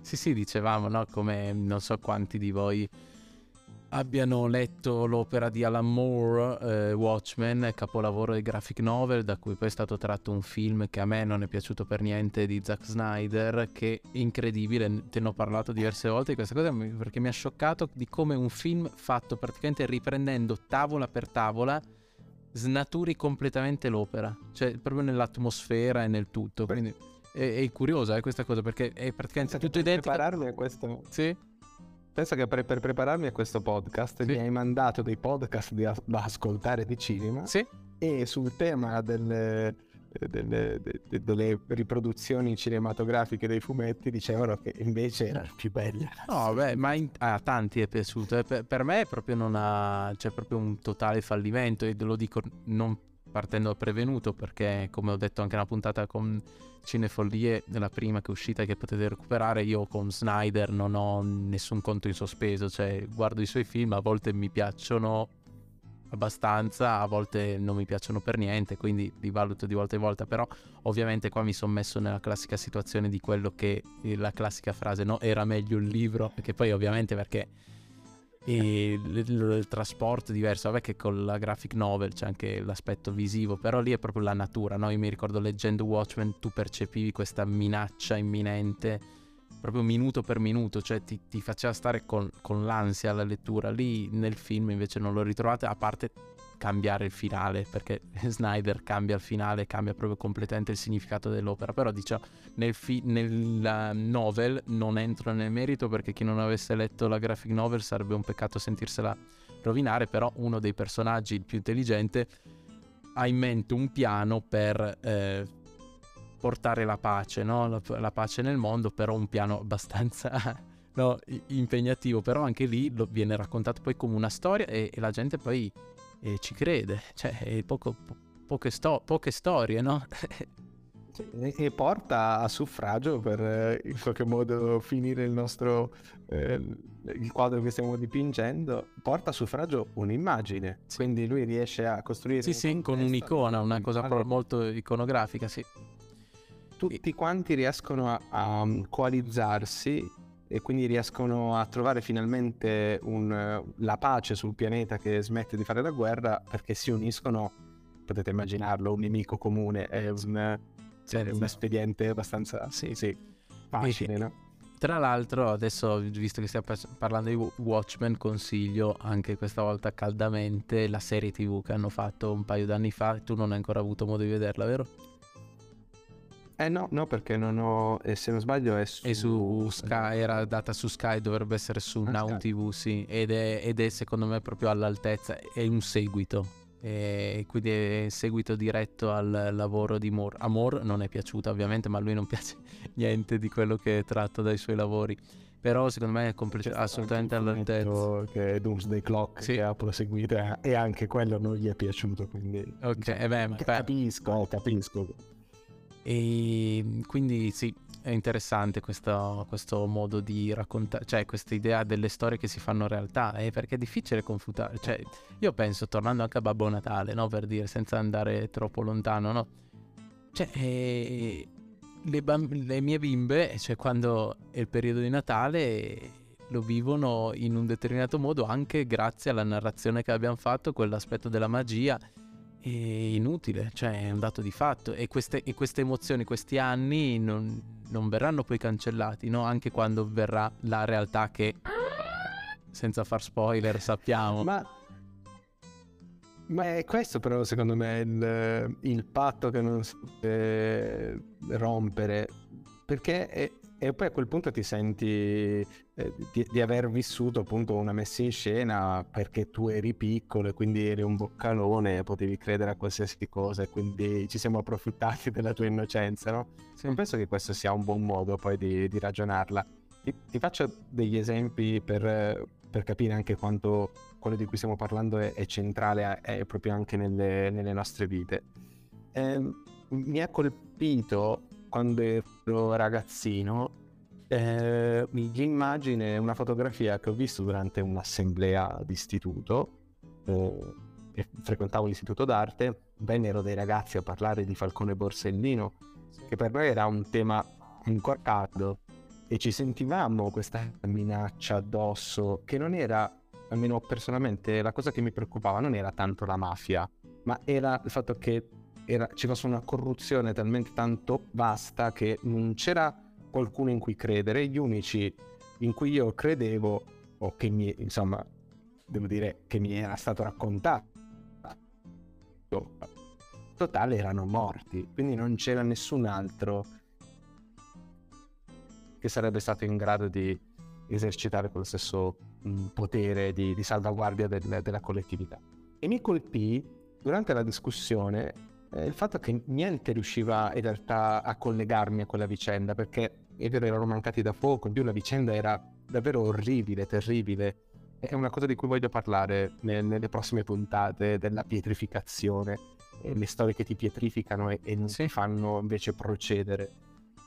Sì, sì, dicevamo, no? Come non so quanti di voi abbiano letto l'opera di Alan Moore, eh, Watchmen, capolavoro di graphic novel, da cui poi è stato tratto un film che a me non è piaciuto per niente di Zack Snyder, che è incredibile, te ne ho parlato diverse volte di questa cosa perché mi ha scioccato di come un film fatto praticamente riprendendo tavola per tavola snaturi completamente l'opera, cioè proprio nell'atmosfera e nel tutto, quindi è, è curiosa eh, questa cosa perché è praticamente tutto identico. prepararmi a questo, Sì? Penso che per, per prepararmi a questo podcast Sì. mi hai mandato dei podcast da ascoltare di cinema Sì? e sul tema delle, delle- de- de- delle riproduzioni cinematografiche dei fumetti dicevano che invece erano più belle. No, beh, ma in- a tanti è piaciuto. eh, Per, per me proprio non ha. c'è proprio un totale fallimento. E lo dico non partendo prevenuto, perché come ho detto anche nella puntata con Cinefollie, nella prima che è uscita che potete recuperare, io con Snyder non ho nessun conto in sospeso. Cioè, guardo i suoi film, a volte mi piacciono abbastanza, a volte non mi piacciono per niente, quindi li valuto di volta in volta, però ovviamente qua mi sono messo nella classica situazione di quello che la classica frase no era meglio il libro, perché poi ovviamente perché eh, il, il- il trasporto diverso, vabbè che con la graphic novel c'è anche l'aspetto visivo, però lì è proprio la natura, no? Io mi ricordo leggendo Watchmen tu percepivi questa minaccia imminente proprio minuto per minuto, cioè ti, ti faceva stare con, con l'ansia alla lettura. Lì nel film invece non lo ritrovate, a parte cambiare il finale, perché Snyder cambia il finale, cambia proprio completamente il significato dell'opera, però diciamo nel, fi- nella novel non entro nel merito perché chi non avesse letto la graphic novel sarebbe un peccato sentirsela rovinare, però uno dei personaggi, più intelligente, ha in mente un piano per eh, portare la pace, no? la, la pace nel mondo, però un piano abbastanza no, impegnativo, però anche lì lo viene raccontato poi come una storia e, e la gente poi eh, ci crede, cioè poco- po- poche, sto- poche storie, no? E e porta a suffragio per eh, in qualche modo finire il nostro eh, il quadro che stiamo dipingendo porta a suffragio un'immagine quindi lui riesce a costruire sì, un sì, con un'icona, una cosa quale molto iconografica, sì. tutti quanti riescono a, a coalizzarsi e quindi riescono a trovare finalmente un, la pace sul pianeta che smette di fare la guerra perché si uniscono potete immaginarlo un nemico comune è un, è un espediente abbastanza Sì. sì, facile no? Tra l'altro, adesso visto che stiamo parlando di Watchmen, consiglio anche questa volta caldamente la serie TV che hanno fatto un paio d'anni fa. Tu non hai ancora avuto modo di vederla, vero? Eh no, no, perché non ho, e se non sbaglio è su, È su Sky, era data su Sky, dovrebbe essere su Ah, Now Sky. TV, sì. Ed è, ed è secondo me proprio all'altezza, è un seguito. E quindi è seguito diretto al lavoro di Moore. A Moore non è piaciuta ovviamente, ma a lui non piace niente di quello che è tratto dai suoi lavori. Però secondo me è comple- assolutamente all'altezza. Che è Doomsday Clock Sì. che ha proseguito eh, e anche quello non gli è piaciuto, quindi Ok, eh beh, ma- capisco, eh, capisco. E quindi sì, è interessante questo, questo modo di raccontare, cioè questa idea delle storie che si fanno realtà, eh, perché è difficile confutare. Cioè, io penso, tornando anche a Babbo Natale, no, per dire, senza andare troppo lontano, no? Cioè, eh, le, bam- le mie bimbe, cioè quando è il periodo di Natale, lo vivono in un determinato modo anche grazie alla narrazione che abbiamo fatto, quell'aspetto della magia inutile, cioè è un dato di fatto e queste, e queste emozioni, questi anni non, non verranno poi cancellati, no? Anche quando verrà la realtà che, senza far spoiler, sappiamo. Ma, ma è questo però secondo me il, il patto che non si deve rompere, perché è- e poi a quel punto ti senti eh, di, di aver vissuto appunto una messa in scena perché tu eri piccolo e quindi eri un boccalone, potevi credere a qualsiasi cosa e quindi ci siamo approfittati della tua innocenza, no? Sì. Non penso che questo sia un buon modo poi di, di ragionarla. Ti, ti faccio degli esempi per, eh, per capire anche quanto quello di cui stiamo parlando è, è centrale, è proprio anche nelle, nelle nostre vite. Ehm, mi ha colpito quando ero ragazzino eh, l'immagine, una fotografia che ho visto durante un'assemblea d'istituto. eh, frequentavo l'istituto d'arte, vennero dei ragazzi a parlare di Falcone Borsellino, che per noi era un tema ancora caldo e ci sentivamo questa minaccia addosso che non era, almeno personalmente, la cosa che mi preoccupava non era tanto la mafia, ma era il fatto che era, ci fosse una corruzione talmente tanto vasta che non c'era qualcuno in cui credere, gli unici in cui io credevo o che mi, insomma, devo dire che mi era stato raccontato totale erano morti, quindi non c'era nessun altro che sarebbe stato in grado di esercitare quello stesso mh, mm, potere di, di salvaguardia del, della collettività. E mi colpì durante la discussione eh, il fatto che niente riusciva in realtà a collegarmi a quella vicenda, perché è vero erano mancati da poco, in più la vicenda era davvero orribile, terribile. È una cosa di cui voglio parlare nelle prossime puntate, della pietrificazione le storie che ti pietrificano e, e non si fanno invece procedere.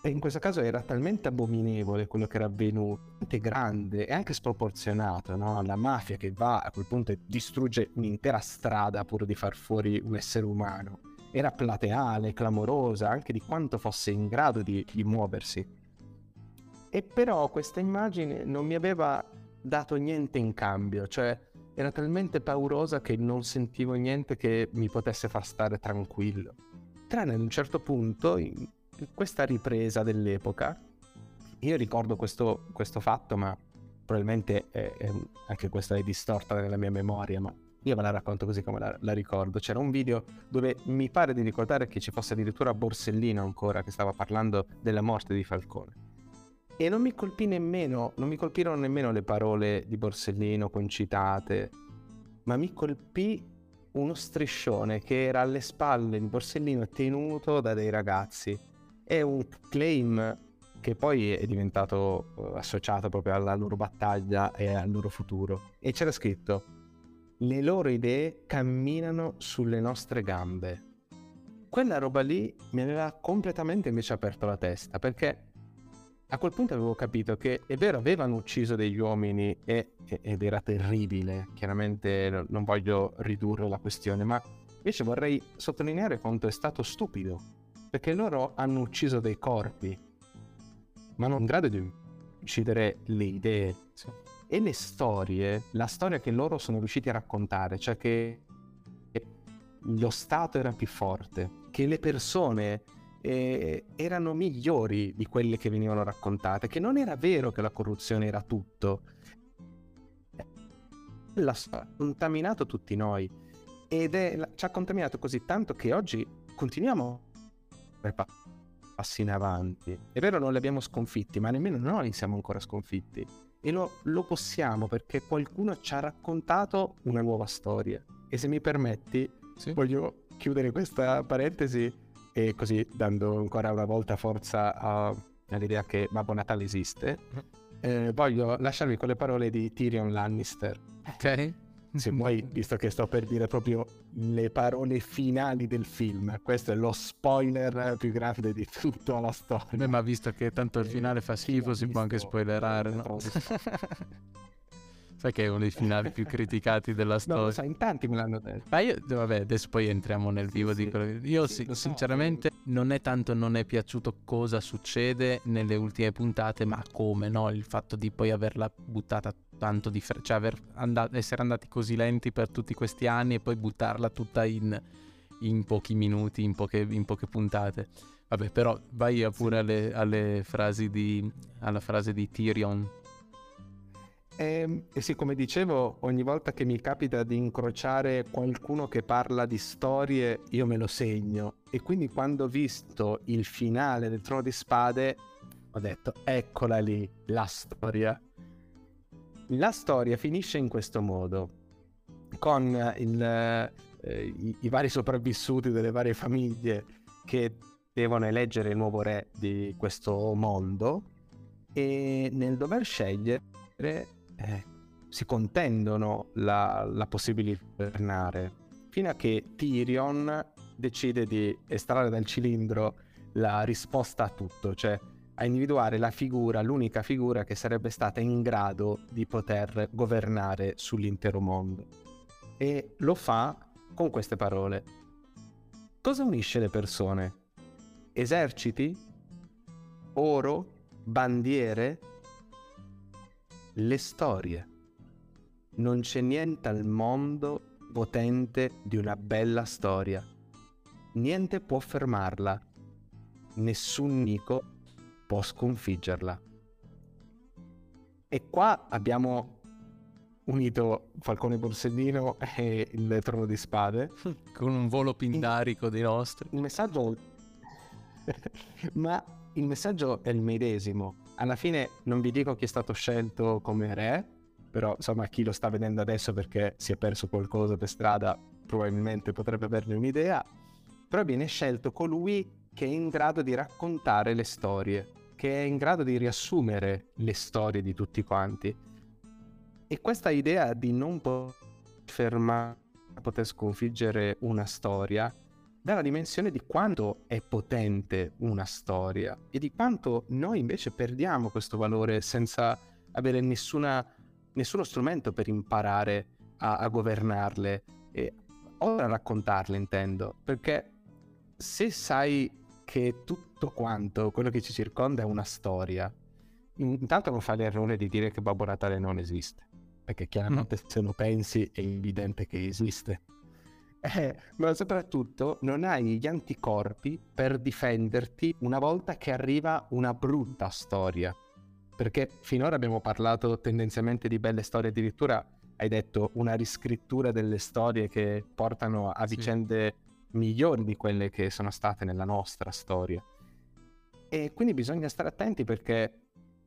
E in questo caso era talmente abominevole quello che era avvenuto, talmente grande e anche sproporzionato, no? La mafia che va a quel punto e distrugge un'intera strada pur di far fuori un essere umano. Era plateale, clamorosa, anche di quanto fosse in grado di, di muoversi. E però questa immagine non mi aveva dato niente in cambio, cioè era talmente paurosa che non sentivo niente che mi potesse far stare tranquillo. Tranne ad un certo punto, in questa ripresa dell'epoca, io ricordo questo, questo fatto, ma probabilmente è, è, anche questa è distorta nella mia memoria, ma io ve la racconto così come la, la, ricordo. C'era un video dove mi pare di ricordare che ci fosse addirittura Borsellino ancora che stava parlando della morte di Falcone. E non mi colpì nemmeno, non mi colpirono nemmeno le parole di Borsellino concitate, ma mi colpì uno striscione che era alle spalle di Borsellino tenuto da dei ragazzi. È un claim che poi è diventato uh, associato proprio alla loro battaglia e al loro futuro. E c'era scritto, le loro idee camminano sulle nostre gambe. Quella roba lì mi aveva completamente invece aperto la testa, perché a quel punto avevo capito che è vero, avevano ucciso degli uomini e, ed era terribile, chiaramente non voglio ridurre la questione, ma invece vorrei sottolineare quanto è stato stupido, perché loro hanno ucciso dei corpi, ma non in grado di uccidere le idee. E le storie, la storia che loro sono riusciti a raccontare, cioè che lo Stato era più forte, che le persone eh, erano migliori di quelle che venivano raccontate, che non era vero che la corruzione era tutto. L'ha contaminato tutti noi ed è, ci ha contaminato così tanto che oggi continuiamo per passi in avanti. È vero, non li abbiamo sconfitti, ma nemmeno noi siamo ancora sconfitti. E lo, lo possiamo perché qualcuno ci ha raccontato una nuova storia. E se mi permetti, sì. voglio chiudere questa parentesi e così dando ancora una volta forza a, all'idea che Babbo Natale esiste, eh, voglio lasciarvi con le parole di Tyrion Lannister. Ok. Se vuoi, visto che sto per dire proprio le parole finali del film, questo è lo spoiler più grande di tutta la storia. Beh, ma visto che tanto il eh, finale fa schifo, si può anche spoilerare, no? Sai che è uno dei finali più criticati della storia. No, lo so, in tanti me l'hanno detto. Ma io, vabbè, adesso poi entriamo nel vivo sì, di quello che... Io sì, sì, sinceramente so. non è tanto non è piaciuto cosa succede nelle ultime puntate, ma come, no? Il fatto di poi averla buttata tanto di fretta, cioè aver andato, essere andati così lenti per tutti questi anni e poi buttarla tutta in, in pochi minuti, in poche, in poche puntate. Vabbè, però vai pure alle, alle frasi di, alla frase di Tyrion e, ehm, e, sì, come dicevo, ogni volta che mi capita di incrociare qualcuno che parla di storie, io me lo segno. E quindi quando ho visto il finale del Trono di Spade, ho detto, eccola lì, la storia. La storia finisce in questo modo, con il, eh, i, i vari sopravvissuti delle varie famiglie che devono eleggere il nuovo re di questo mondo e nel dover scegliere eh, si contendono la, la possibilità di governare, fino a che Tyrion decide di estrarre dal cilindro la risposta a tutto, cioè a individuare la figura, l'unica figura che sarebbe stata in grado di poter governare sull'intero mondo. E lo fa con queste parole. Cosa unisce le persone? Eserciti? Oro? Bandiere? Le storie. Non c'è niente al mondo potente di una bella storia. Niente può fermarla. Nessun Nico può sconfiggerla. E qua abbiamo unito Falcone Borsellino e il Trono di Spade. Con un volo pindarico dei nostri. Il messaggio... Ma il messaggio è il medesimo. Alla fine non vi dico chi è stato scelto come re, però insomma chi lo sta vedendo adesso perché si è perso qualcosa per strada probabilmente potrebbe averne un'idea, però viene scelto colui che è in grado di raccontare le storie, che è in grado di riassumere le storie di tutti quanti. E questa idea di non poter fermare, poter sconfiggere una storia, la dimensione di quanto è potente una storia e di quanto noi invece perdiamo questo valore senza avere nessuna, nessuno strumento per imparare a, a governarle e ora a raccontarle intendo perché se sai che tutto quanto quello che ci circonda è una storia intanto non fai l'errore di dire che Babbo Natale non esiste perché chiaramente mm. se lo pensi è evidente che esiste. Eh, ma soprattutto non hai gli anticorpi per difenderti una volta che arriva una brutta storia. Perché finora abbiamo parlato tendenzialmente di belle storie, addirittura hai detto una riscrittura delle storie che portano a vicende sì. migliori di quelle che sono state nella nostra storia. E quindi bisogna stare attenti perché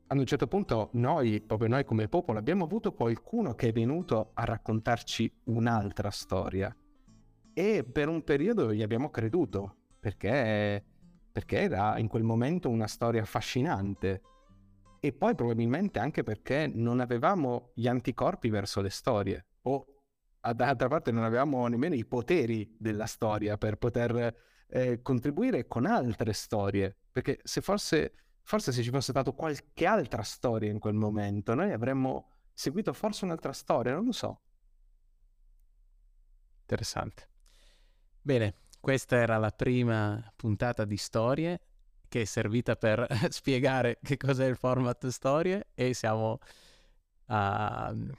ad un certo punto noi, proprio noi come popolo, abbiamo avuto qualcuno che è venuto a raccontarci un'altra storia e per un periodo gli abbiamo creduto perché, perché era in quel momento una storia affascinante e poi probabilmente anche perché non avevamo gli anticorpi verso le storie o d'altra parte non avevamo nemmeno i poteri della storia per poter eh, contribuire con altre storie perché se forse forse se ci fosse stato qualche altra storia in quel momento, noi avremmo seguito forse un'altra storia, non lo so. Interessante. Bene, questa era la prima puntata di storie che è servita per spiegare che cos'è il format storie e siamo, uh,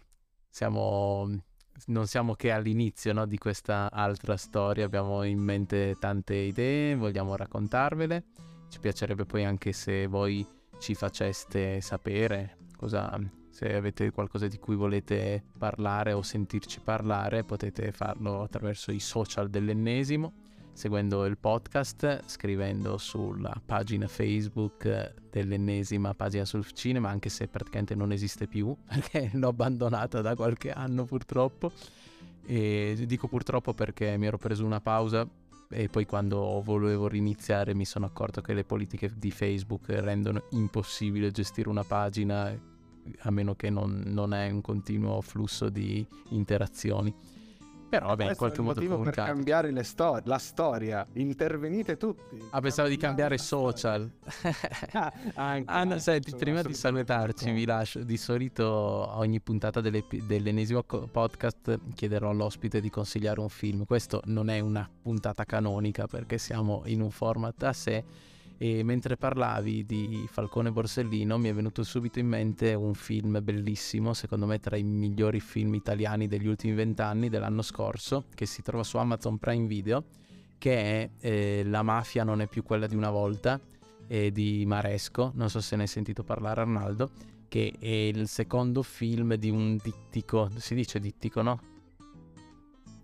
siamo non siamo che all'inizio no, di questa altra storia, abbiamo in mente tante idee, vogliamo raccontarvele. Ci piacerebbe poi anche se voi ci faceste sapere cosa, se avete qualcosa di cui volete parlare o sentirci parlare, potete farlo attraverso i social dell'ennesimo, seguendo il podcast, scrivendo sulla pagina Facebook dell'ennesima pagina sul cinema, anche se praticamente non esiste più, perché l'ho abbandonata da qualche anno purtroppo. E dico purtroppo perché mi ero preso una pausa e poi quando volevo riniziare mi sono accorto che le politiche di Facebook rendono impossibile gestire una pagina a meno che non, non è un continuo flusso di interazioni. Però vabbè, in qualche modo motivo per cambiare sto- la storia. Intervenite tutti. Ah, pensavo di cambiare social. ah, anche, Anna, senti, prima di salutarci, vi lascio. Di solito a ogni puntata delle, dell'ennesimo podcast chiederò all'ospite di consigliare un film. Questo non è una puntata canonica perché siamo in un format a sé e mentre parlavi di Falcone Borsellino mi è venuto subito in mente un film bellissimo, secondo me tra i migliori film italiani degli ultimi vent'anni dell'anno scorso, che si trova su Amazon Prime Video, che è eh, La mafia non è più quella di una volta, eh, di Maresco, non so se ne hai sentito parlare Arnaldo, che è il secondo film di un dittico, si dice dittico no?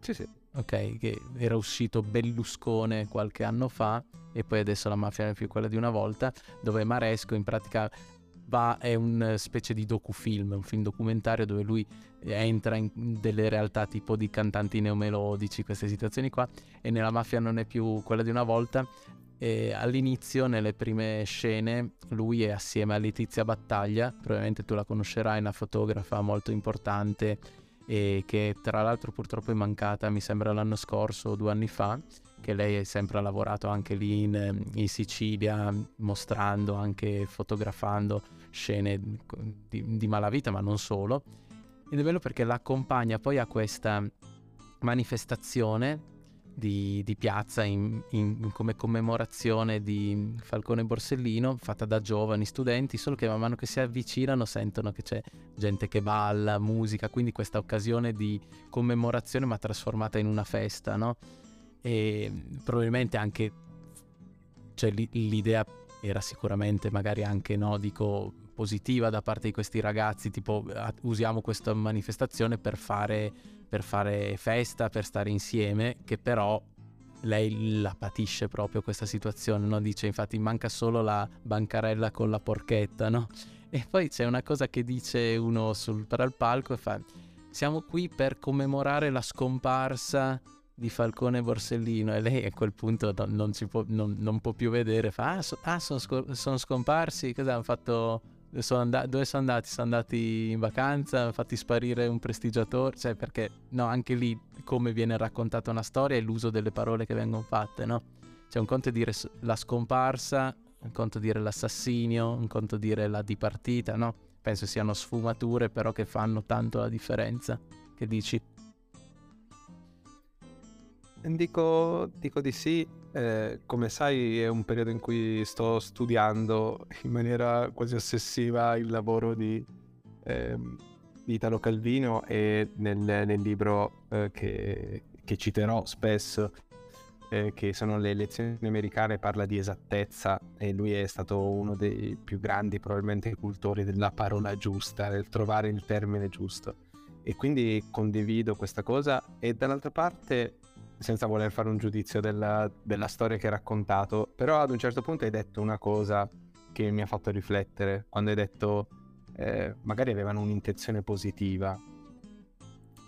Sì, sì. Ok, che era uscito Belluscone qualche anno fa e poi adesso la mafia non è più quella di una volta, dove Maresco in pratica va, è una specie di docufilm, un film documentario dove lui entra in delle realtà tipo di cantanti neomelodici, queste situazioni qua, e nella mafia non è più quella di una volta. E all'inizio, nelle prime scene, lui è assieme a Letizia Battaglia, probabilmente tu la conoscerai, una fotografa molto importante e che tra l'altro purtroppo è mancata, mi sembra l'anno scorso o due anni fa, che lei sempre lavorato anche lì in, in Sicilia, mostrando, anche fotografando scene di, di malavita, ma non solo. Ed è bello perché l'accompagna poi a questa manifestazione di, di piazza in, in, come commemorazione di Falcone Borsellino fatta da giovani studenti, solo che man mano che si avvicinano sentono che c'è gente che balla, musica, quindi questa occasione di commemorazione ma trasformata in una festa, no? E probabilmente anche cioè, l'idea era sicuramente magari anche, no, dico, positiva da parte di questi ragazzi, tipo usiamo questa manifestazione per fare per fare festa, per stare insieme, che però lei la patisce proprio questa situazione, no? Dice infatti manca solo la bancarella con la porchetta, no? E poi c'è una cosa che dice uno sul al palco e fa siamo qui per commemorare la scomparsa di Falcone Borsellino e lei a quel punto non, non, può, non, non può, più vedere, fa ah, so, ah sono, scor- son scomparsi, cosa hanno fatto sono and- dove sono andati? Sono andati in vacanza, hanno fatti sparire un prestigiatore, cioè perché no, anche lì come viene raccontata una storia e l'uso delle parole che vengono fatte, no? C'è un conto dire la scomparsa, un conto dire l'assassinio, un conto dire la dipartita, no? Penso siano sfumature però che fanno tanto la differenza. Che dici? Dico, dico di sì, eh, come sai è un periodo in cui sto studiando in maniera quasi ossessiva il lavoro di, eh, di Italo Calvino e nel, nel libro eh, che, che, citerò spesso, eh, che sono le lezioni americane, parla di esattezza e lui è stato uno dei più grandi probabilmente cultori della parola giusta, del trovare il termine giusto. E quindi condivido questa cosa e dall'altra parte senza voler fare un giudizio della, della, storia che hai raccontato, però ad un certo punto hai detto una cosa che mi ha fatto riflettere, quando hai detto eh, magari avevano un'intenzione positiva.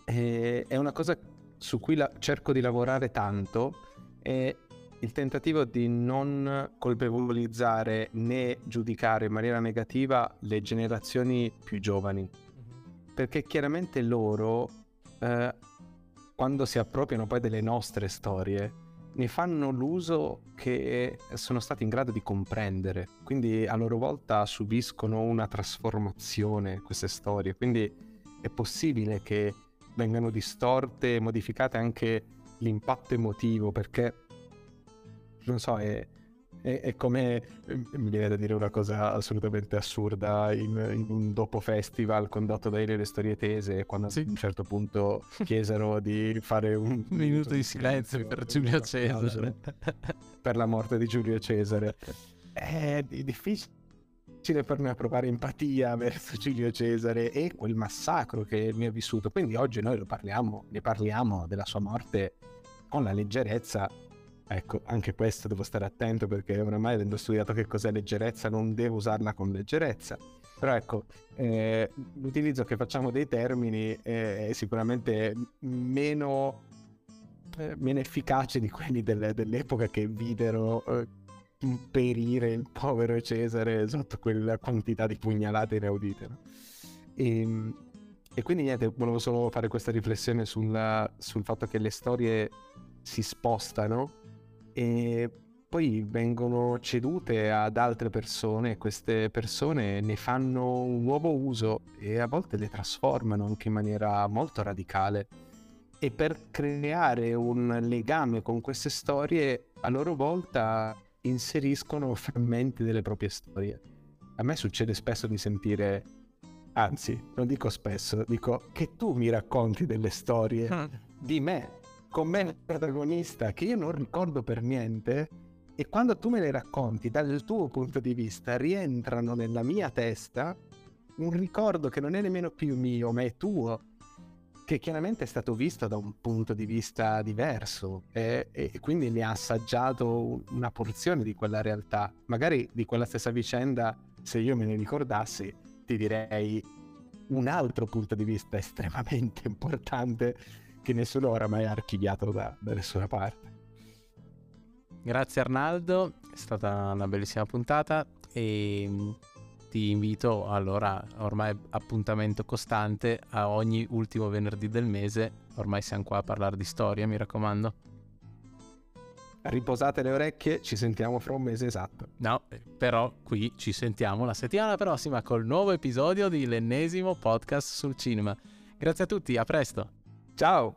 E, è una cosa su cui la, cerco di lavorare tanto, è il tentativo di non colpevolizzare né giudicare in maniera negativa le generazioni più giovani, mm-hmm. perché chiaramente loro... Eh, quando si appropriano poi delle nostre storie, ne fanno l'uso che sono stati in grado di comprendere, quindi a loro volta subiscono una trasformazione queste storie, quindi è possibile che vengano distorte e modificate anche l'impatto emotivo perché non so, è, è, è, come, mi viene da dire una cosa assolutamente assurda, in, in un dopo festival condotto da Ele le storie tese, quando sì. a un certo punto chiesero di fare un minuto di silenzio per Giulio Cesare. per la morte di Giulio Cesare. È difficile per me provare empatia verso Giulio Cesare e quel massacro che mi ha vissuto. Quindi oggi noi lo parliamo, ne parliamo della sua morte con la leggerezza Ecco, anche questo devo stare attento perché oramai avendo studiato che cos'è leggerezza non devo usarla con leggerezza. Però ecco, eh, l'utilizzo che facciamo dei termini è sicuramente meno, eh, meno efficace di quelli del, dell'epoca che videro eh, imperire il povero Cesare sotto quella quantità di pugnalate inaudite. No? E, ehm, e, quindi niente, volevo solo fare questa riflessione sulla, sul fatto che le storie si spostano e poi vengono cedute ad altre persone e queste persone ne fanno un nuovo uso e a volte le trasformano anche in maniera molto radicale. E per creare un legame con queste storie, a loro volta inseriscono frammenti delle proprie storie. A me succede spesso di sentire, anzi, non dico spesso, dico che tu mi racconti delle storie ah. di me con me il protagonista che io non ricordo per niente e quando tu me le racconti dal tuo punto di vista rientrano nella mia testa un ricordo che non è nemmeno più mio ma è tuo che chiaramente è stato visto da un punto di vista diverso e, e quindi ne ha assaggiato una porzione di quella realtà. Magari di quella stessa vicenda se io me ne ricordassi ti direi un altro punto di vista estremamente importante che nessuno oramai ha archiviato da, da nessuna parte. Grazie Arnaldo, è stata una bellissima puntata e mm, ti invito allora, ormai appuntamento costante, a ogni ultimo venerdì del mese, ormai siamo qua a parlare di storia, mi raccomando. Riposate le orecchie, ci sentiamo fra un mese esatto. No, però qui ci sentiamo la settimana prossima col nuovo episodio di l'ennesimo podcast sul cinema. Grazie a tutti, a presto! Ciao!